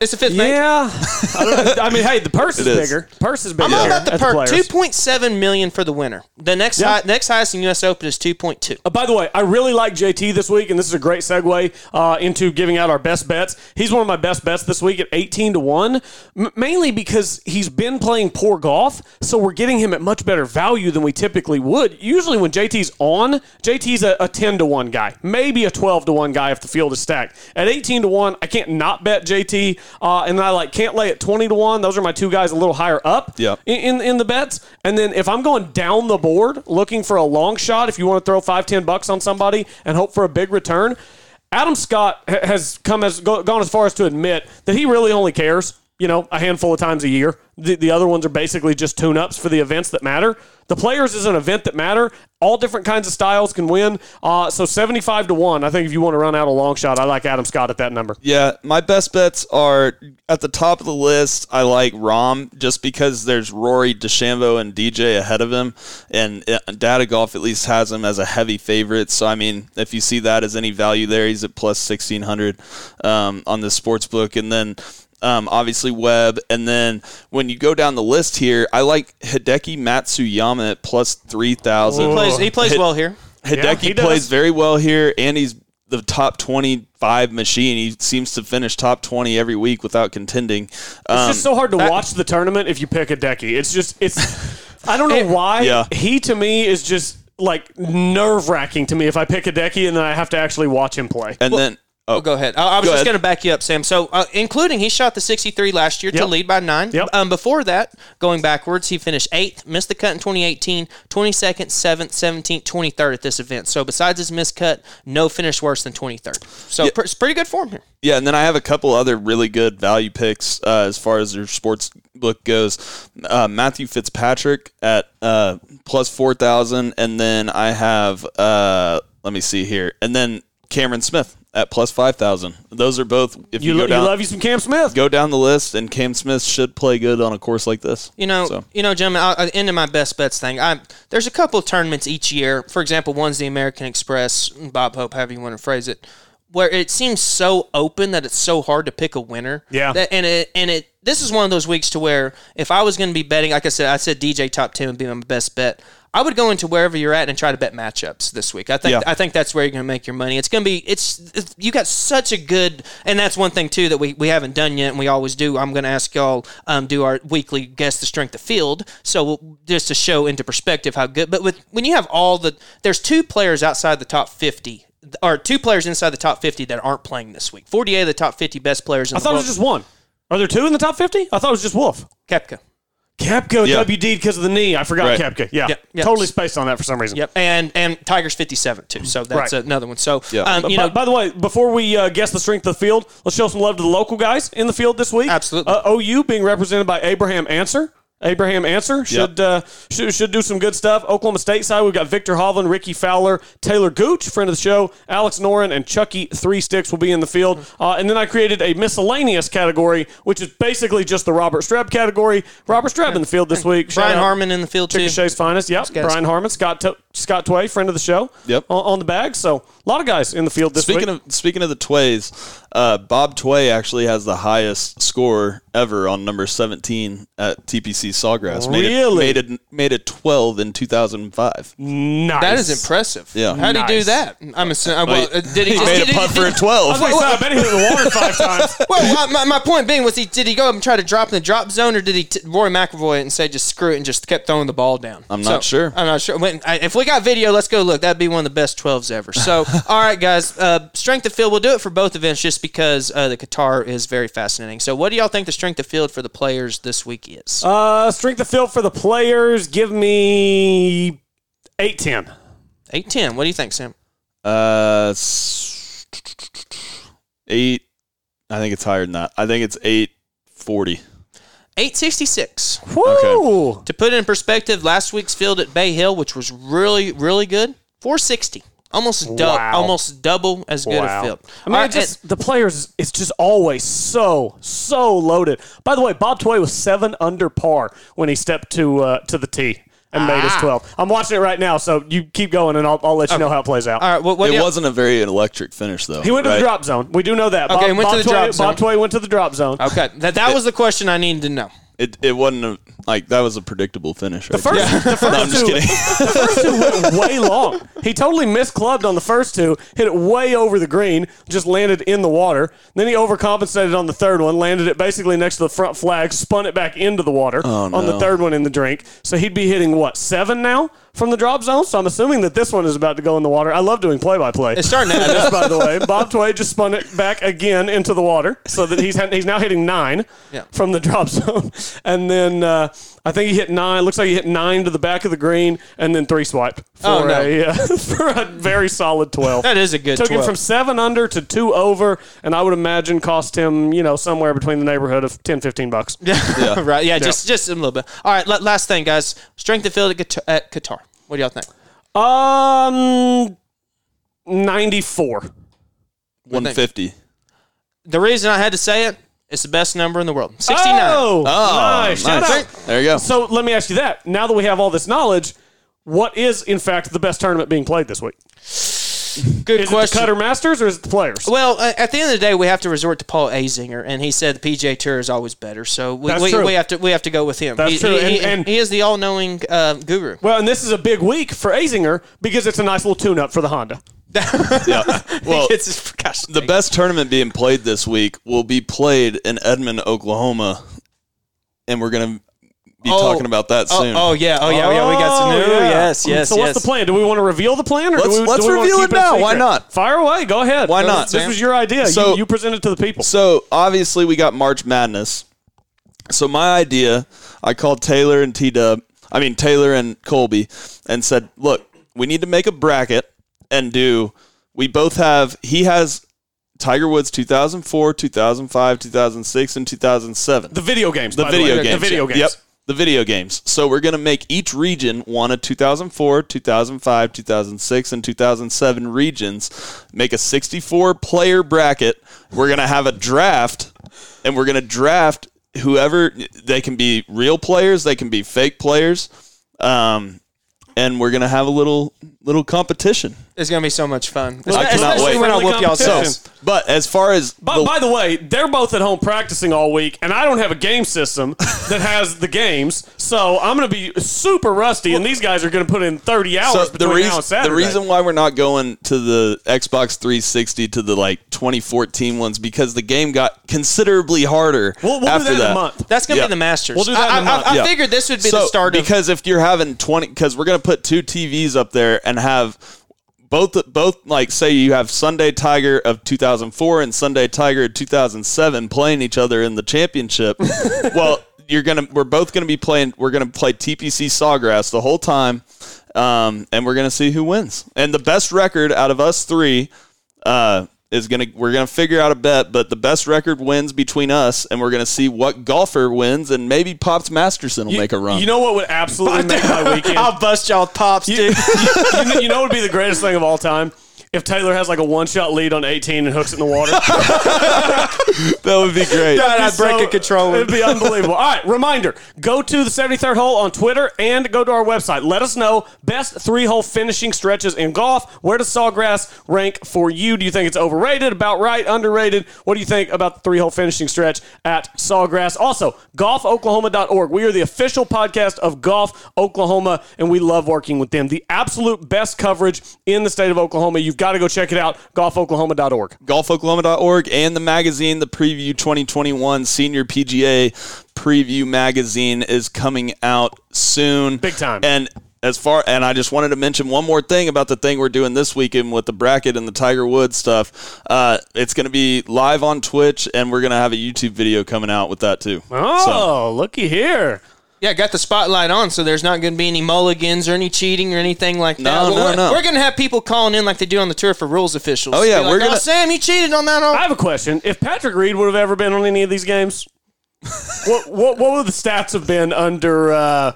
It's a fifth Yeah, I, don't, I mean, hey, the purse is, It is. bigger. Purse is bigger. I'm all about the at perk. players. Two point seven million for the winner. The next Yeah. high, next highest in U.S. Open is two point two. Uh, by the way, I really like JT this week, and this is a great segue uh, into giving out our best bets. He's one of my best bets this week at 18 to 1, m- mainly because he's been playing poor golf, so we're getting him at much better value than we typically would. Usually, when JT's on, JT's a, a 10 to 1 guy, maybe a 12 to 1 guy if the field is stacked. At 18 to 1, I can't not bet JT, uh, and I like Cantlay at 20 to 1. Those are my two guys a little higher up Yep. in, in, the bets. And then if I'm going down the board looking for a long shot, if you want to throw five, ten bucks on somebody and hope for a big return, Adam Scott has come as gone as far as to admit that he really only cares, you know, a handful of times a year. The, the other ones are basically just tune ups for the events that matter. The players is an event that matter. All different kinds of styles can win. Uh, so 75 to 1. I think if you want to run out a long shot, I like Adam Scott at that number. Yeah, my best bets are at the top of the list. I like Rahm just because there's Rory, DeChambeau, and DJ ahead of him, and uh, Data Golf at least has him as a heavy favorite. So I mean, if you see that as any value there, he's at plus sixteen hundred um, on the sports book, and then. Um, obviously Webb, and then when you go down the list here, I like Hideki Matsuyama at plus three thousand. He plays. He plays well here. Hideki he plays very well here, and he's the top 25 machine. He seems to finish top 20 every week without contending. It's Um, just so hard to watch the tournament if you pick Hideki. It's just it's I don't know why. Yeah. He to me is just like nerve wracking to me if I pick Hideki and then I have to actually watch him play. and then Oh, go ahead. I, I was Go just going to back you up, Sam. So, uh, including he shot the 63 last year to lead by nine. Yep. Um, before that, going backwards, he finished eighth, missed the cut in 2018, 22nd, 7th, 17th, 23rd at this event. So, besides his missed cut, no finish worse than 23rd. So, Yeah. pr- it's pretty good form here. Yeah, and then I have a couple other really good value picks uh, as far as their sports book goes. Uh, Matthew Fitzpatrick at uh, plus four thousand, and then I have uh, let me see here, and then Cameron Smith at plus five thousand. Those are both. If you, You, go you love you some Cam Smith. go down the list, and Cam Smith should play good on a course like this. You know, So. you know, gentlemen. I, I, into my best bets thing. I there's a couple of tournaments each year. For example, one's the American Express, Bob Hope, however you want to phrase it, where it seems so open that it's so hard to pick a winner. Yeah. That, and it and it this is one of those weeks to where if I was going to be betting, like I said, I said DJ top ten would be my best bet. I would go into wherever you're at and try to bet matchups this week. I think Yeah. I think that's where you're going to make your money. It's going to be it's, it's you got such a good and that's one thing too that we, we haven't done yet and we always do. I'm going to ask y'all um, do our weekly guess the strength of field. So we'll, just to show into perspective how good. But with when you have all the there's two players outside the top 50 or two players inside the top 50 that aren't playing this week. 48 of the top 50 best players in I the thought it world. was just one. Are there two in the top 50? I thought it was just Wolff. Koepka. Koepka Yeah. WD because of the knee. I forgot Right. Koepka. Yeah. Yep, yep. Totally spaced on that for some reason. Yep, and and Tigers 57 too. So that's Right. another one. So Yeah. um, you by, know, by the way, before we uh, guess the strength of the field, let's show some love to the local guys in the field this week. Absolutely. Uh, OU being represented by Abraham Ancer. Abraham Ancer should, uh, should should do some good stuff. Oklahoma State side, we've got Viktor Hovland, Rickie Fowler, Taylor Gooch, friend of the show, Alex Noren, and Chucky Three Sticks will be in the field. Uh, and then I created a miscellaneous category, which is basically just the Robert Streb category. Robert Streb in the field this week. Shout Brian out Harman in the field too. Chickasha's finest. Yep. Brian Harman, Scott T- Scott Tway, friend of the show. Yep. On, on the bag. So a lot of guys in the field this Speaking week. of speaking of the Tways, uh, Bob Tway actually has the highest score ever on number seventeen at TPC Sawgrass. Made Really? It, made it made it twelve in two thousand and five. nice. That is impressive. Yeah. How did he do that? I'm assuming. Well, uh, did he, He made did a putt for a I twelve. was like, I bet he hit it in the water five times. Well, my, my point being was he did he go up and try to drop in the drop zone or did he t- Roy McAvoy it and say just screw it and just kept throwing the ball down? I'm not sure. I'm not sure. When, I, if we got video, let's go look. That'd be one of the best 12s ever. So, all right, guys, uh, strength of field. We'll do it for both events just because uh, the Qatar is very fascinating. So, what do y'all think the strength of field for the players this week is? Uh, strength of field for the players. Give me eight ten. Eight ten. What do you think, Sam? Uh, eight. I think it's higher than that. I think it's eight forty. Eight sixty six. Woo! To put it in perspective, last week's field at Bay Hill, which was really, really good, 460. Almost double, Wow. almost double as good Wow. a field. I mean, right, just the players. It's just always so so loaded. By the way, Bob Tway was seven under par when he stepped to uh, to the tee and made his Ah. twelve. I'm watching it right now, so you keep going, and I'll, I'll let you know how it plays out. all right, what, what It y'all- wasn't a very electric finish though. He went to right? the drop zone. We do know that. Okay, Bob, went to Bob the drop Tway, zone. Bob Tway went to the drop zone. Okay, that, that was the question I needed to know. It it wasn't a, like that was a predictable finish. Right The first, there. the first No, I'm just two, kidding. the first two went way long. He totally misclubbed on the first two, hit it way over the green, just landed in the water. Then he overcompensated on the third one, landed it basically next to the front flag, spun it back into the water Oh, on the third one in the drink. So he'd be hitting what seven now from the drop zone. So I'm assuming that this one is about to go in the water. I love doing play by play. It's starting to add up. by the way, Bob Tway just spun it back again into the water, so that he's he's now hitting nine Yeah. from the drop zone, and then uh, I think he hit nine. Looks like he hit nine to the back of the green, and then three swipe for Oh, no. a uh, for a very solid twelve. That is a good Took him from seven under to two over, and I would imagine cost him you know somewhere between the neighborhood of 10, 15 bucks. Yeah. right. Yeah, just just a little bit. All right, la- last thing, guys. Strength of field at Qatar. At Qatar. What do y'all think? Um, ninety four. One fifty. The reason I had to say it, it's the best number in the world. 69. Oh, Oh, nice. Shout out. There you go. So let me ask you that. Now that we have all this knowledge, what is in fact the best tournament being played this week? Good Is question. it the Qatar Masters or is it the players? Well, uh, at the end of the day, we have to resort to Paul Azinger, and he said the PJ Tour is always better. So we, That's we, true. we have to we have to go with him. That's he, true. He, And- he- and- he is the all-knowing uh, guru. Well, and this is a big week for Azinger because it's a nice little tune-up for the Honda. Yeah. Well, It's just, gosh, the best tournament being played this week will be played in Edmond, Oklahoma, and we're gonna be Oh. talking about that Oh, soon. oh, yeah, oh yeah, oh, yeah. We got some Oh, new. yeah. Yes, yes, So yes. what's the plan? Do we want to reveal the plan, or Let's- do we, let's do we reveal it now. a Why not? Fire away. Go ahead. Why not, This Sam? was your idea. So- you, you presented to the people. So obviously we got March Madness. So my idea, I called Taylor and T Dub, I mean Taylor and Colby, and said, "Look, we need to make a bracket and do. We both have. He has Tiger Woods 2004, 2005, 2006, and 2007. the video games. The video way. games. The video games. Yep. The video games. So we're going to make each region one of 2004, 2005, 2006, and 2007 regions. Make a 64 player bracket. We're going to have a draft, and we're going to draft whoever. They can be real players, they can be fake players. Um, and we're going to have a little little competition. It's gonna be so much fun. I cannot Especially wait. when I Friendly whoop y'all's competition. But as far as By, the- by the way, they're both at home practicing all week, and I don't have a game system that has the games, so I'm going to be super rusty, and these guys are going to put in 30 hours So between the now and reason Saturday. the reason why we're not going to the Xbox 360 to the like 2014 ones because the game got considerably harder We'll, we'll do after that in that. a month. That's gonna Yeah. be the Masters. We'll do that I, in a I- month. I, I Yeah. figured this would be so, the start of. because if you're having 20 because we're gonna put two TVs up there and have both both like say you have Sunday Tiger of 2004 and Sunday Tiger of 2007 playing each other in the championship. well, you're gonna we're both gonna be playing. We're gonna play TPC Sawgrass the whole time, um, and we're gonna see who wins. And the best record out of us three. Uh, is gonna we're gonna figure out a bet, but the best record wins between us, and we're gonna see what golfer wins, and maybe Pops Masterson will You- make a run. You know what would absolutely make my weekend? I'll bust y'all pops, you, dude. you, know- you know what would be the greatest thing of all time? If Taylor has like a one shot lead on 18 and hooks it in the water. that would be great. God, I'd be break so- a controller. It'd be unbelievable. All right, reminder go to the 73rd hole on Twitter and go to our website. Let us know best three hole finishing stretches in golf. Where does Sawgrass rank for you? Do you think it's overrated, about right, underrated? What do you think about the three hole finishing stretch at Sawgrass? Also, golfoklahoma.org. We are the official podcast of Golf Oklahoma, and we love working with them. The absolute best coverage in the state of Oklahoma. You've got to go check it out, golfoklahoma.org. golfoklahoma.org and the magazine, the Preview 2021 Senior PGA Preview magazine is coming out soon. Big time. And as far and I just wanted to mention one more thing about the thing we're doing this weekend with the bracket and the Tiger Woods stuff. Uh, it's going to be live on Twitch, and we're going to have a YouTube video coming out with that too. Oh, looky here. Yeah, got the spotlight on, so there's not going to be any mulligans or any cheating or anything like that. No, no, we're, no. We're going to have people calling in like they do on the tour for rules officials. Oh, yeah, Be like, we're gonna- Oh, Sam, you cheated on that. I On- have a question. If Patrick Reed would have ever been on any of these games, what what what would the stats have been under? Uh,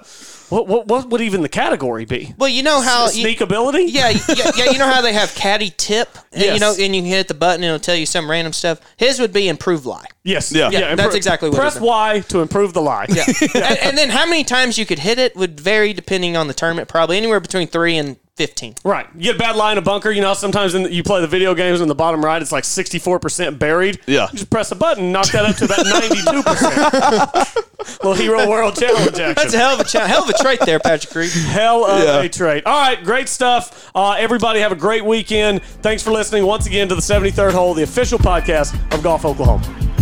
what what what would even the category be? well, you know how S- sneak ability? Yeah, yeah, yeah. You know how they have caddy tip, and, Yes. you know, and you can hit the button and it'll tell you some random stuff. His would be improve lie. Yes. Yeah. Yeah, that's exactly what Press it is. Y to improve the lie. Yeah, and, and then how many times you could hit it would vary depending on the tournament. Probably anywhere between three and fifteen. Right. You get a bad lie in a bunker. You know, sometimes in the, you play the video games in the bottom right, it's like 64% buried. Yeah. You just press a button, knock that up to about 92%. Little Hero World Challenge action. That's a hell of a cha- hell of a trait there, Patrick Reed. Hell of Yeah. a trait. All right, great stuff. Uh, everybody have a great weekend. Thanks for listening once again to the 73rd Hole, the official podcast of Golf Oklahoma.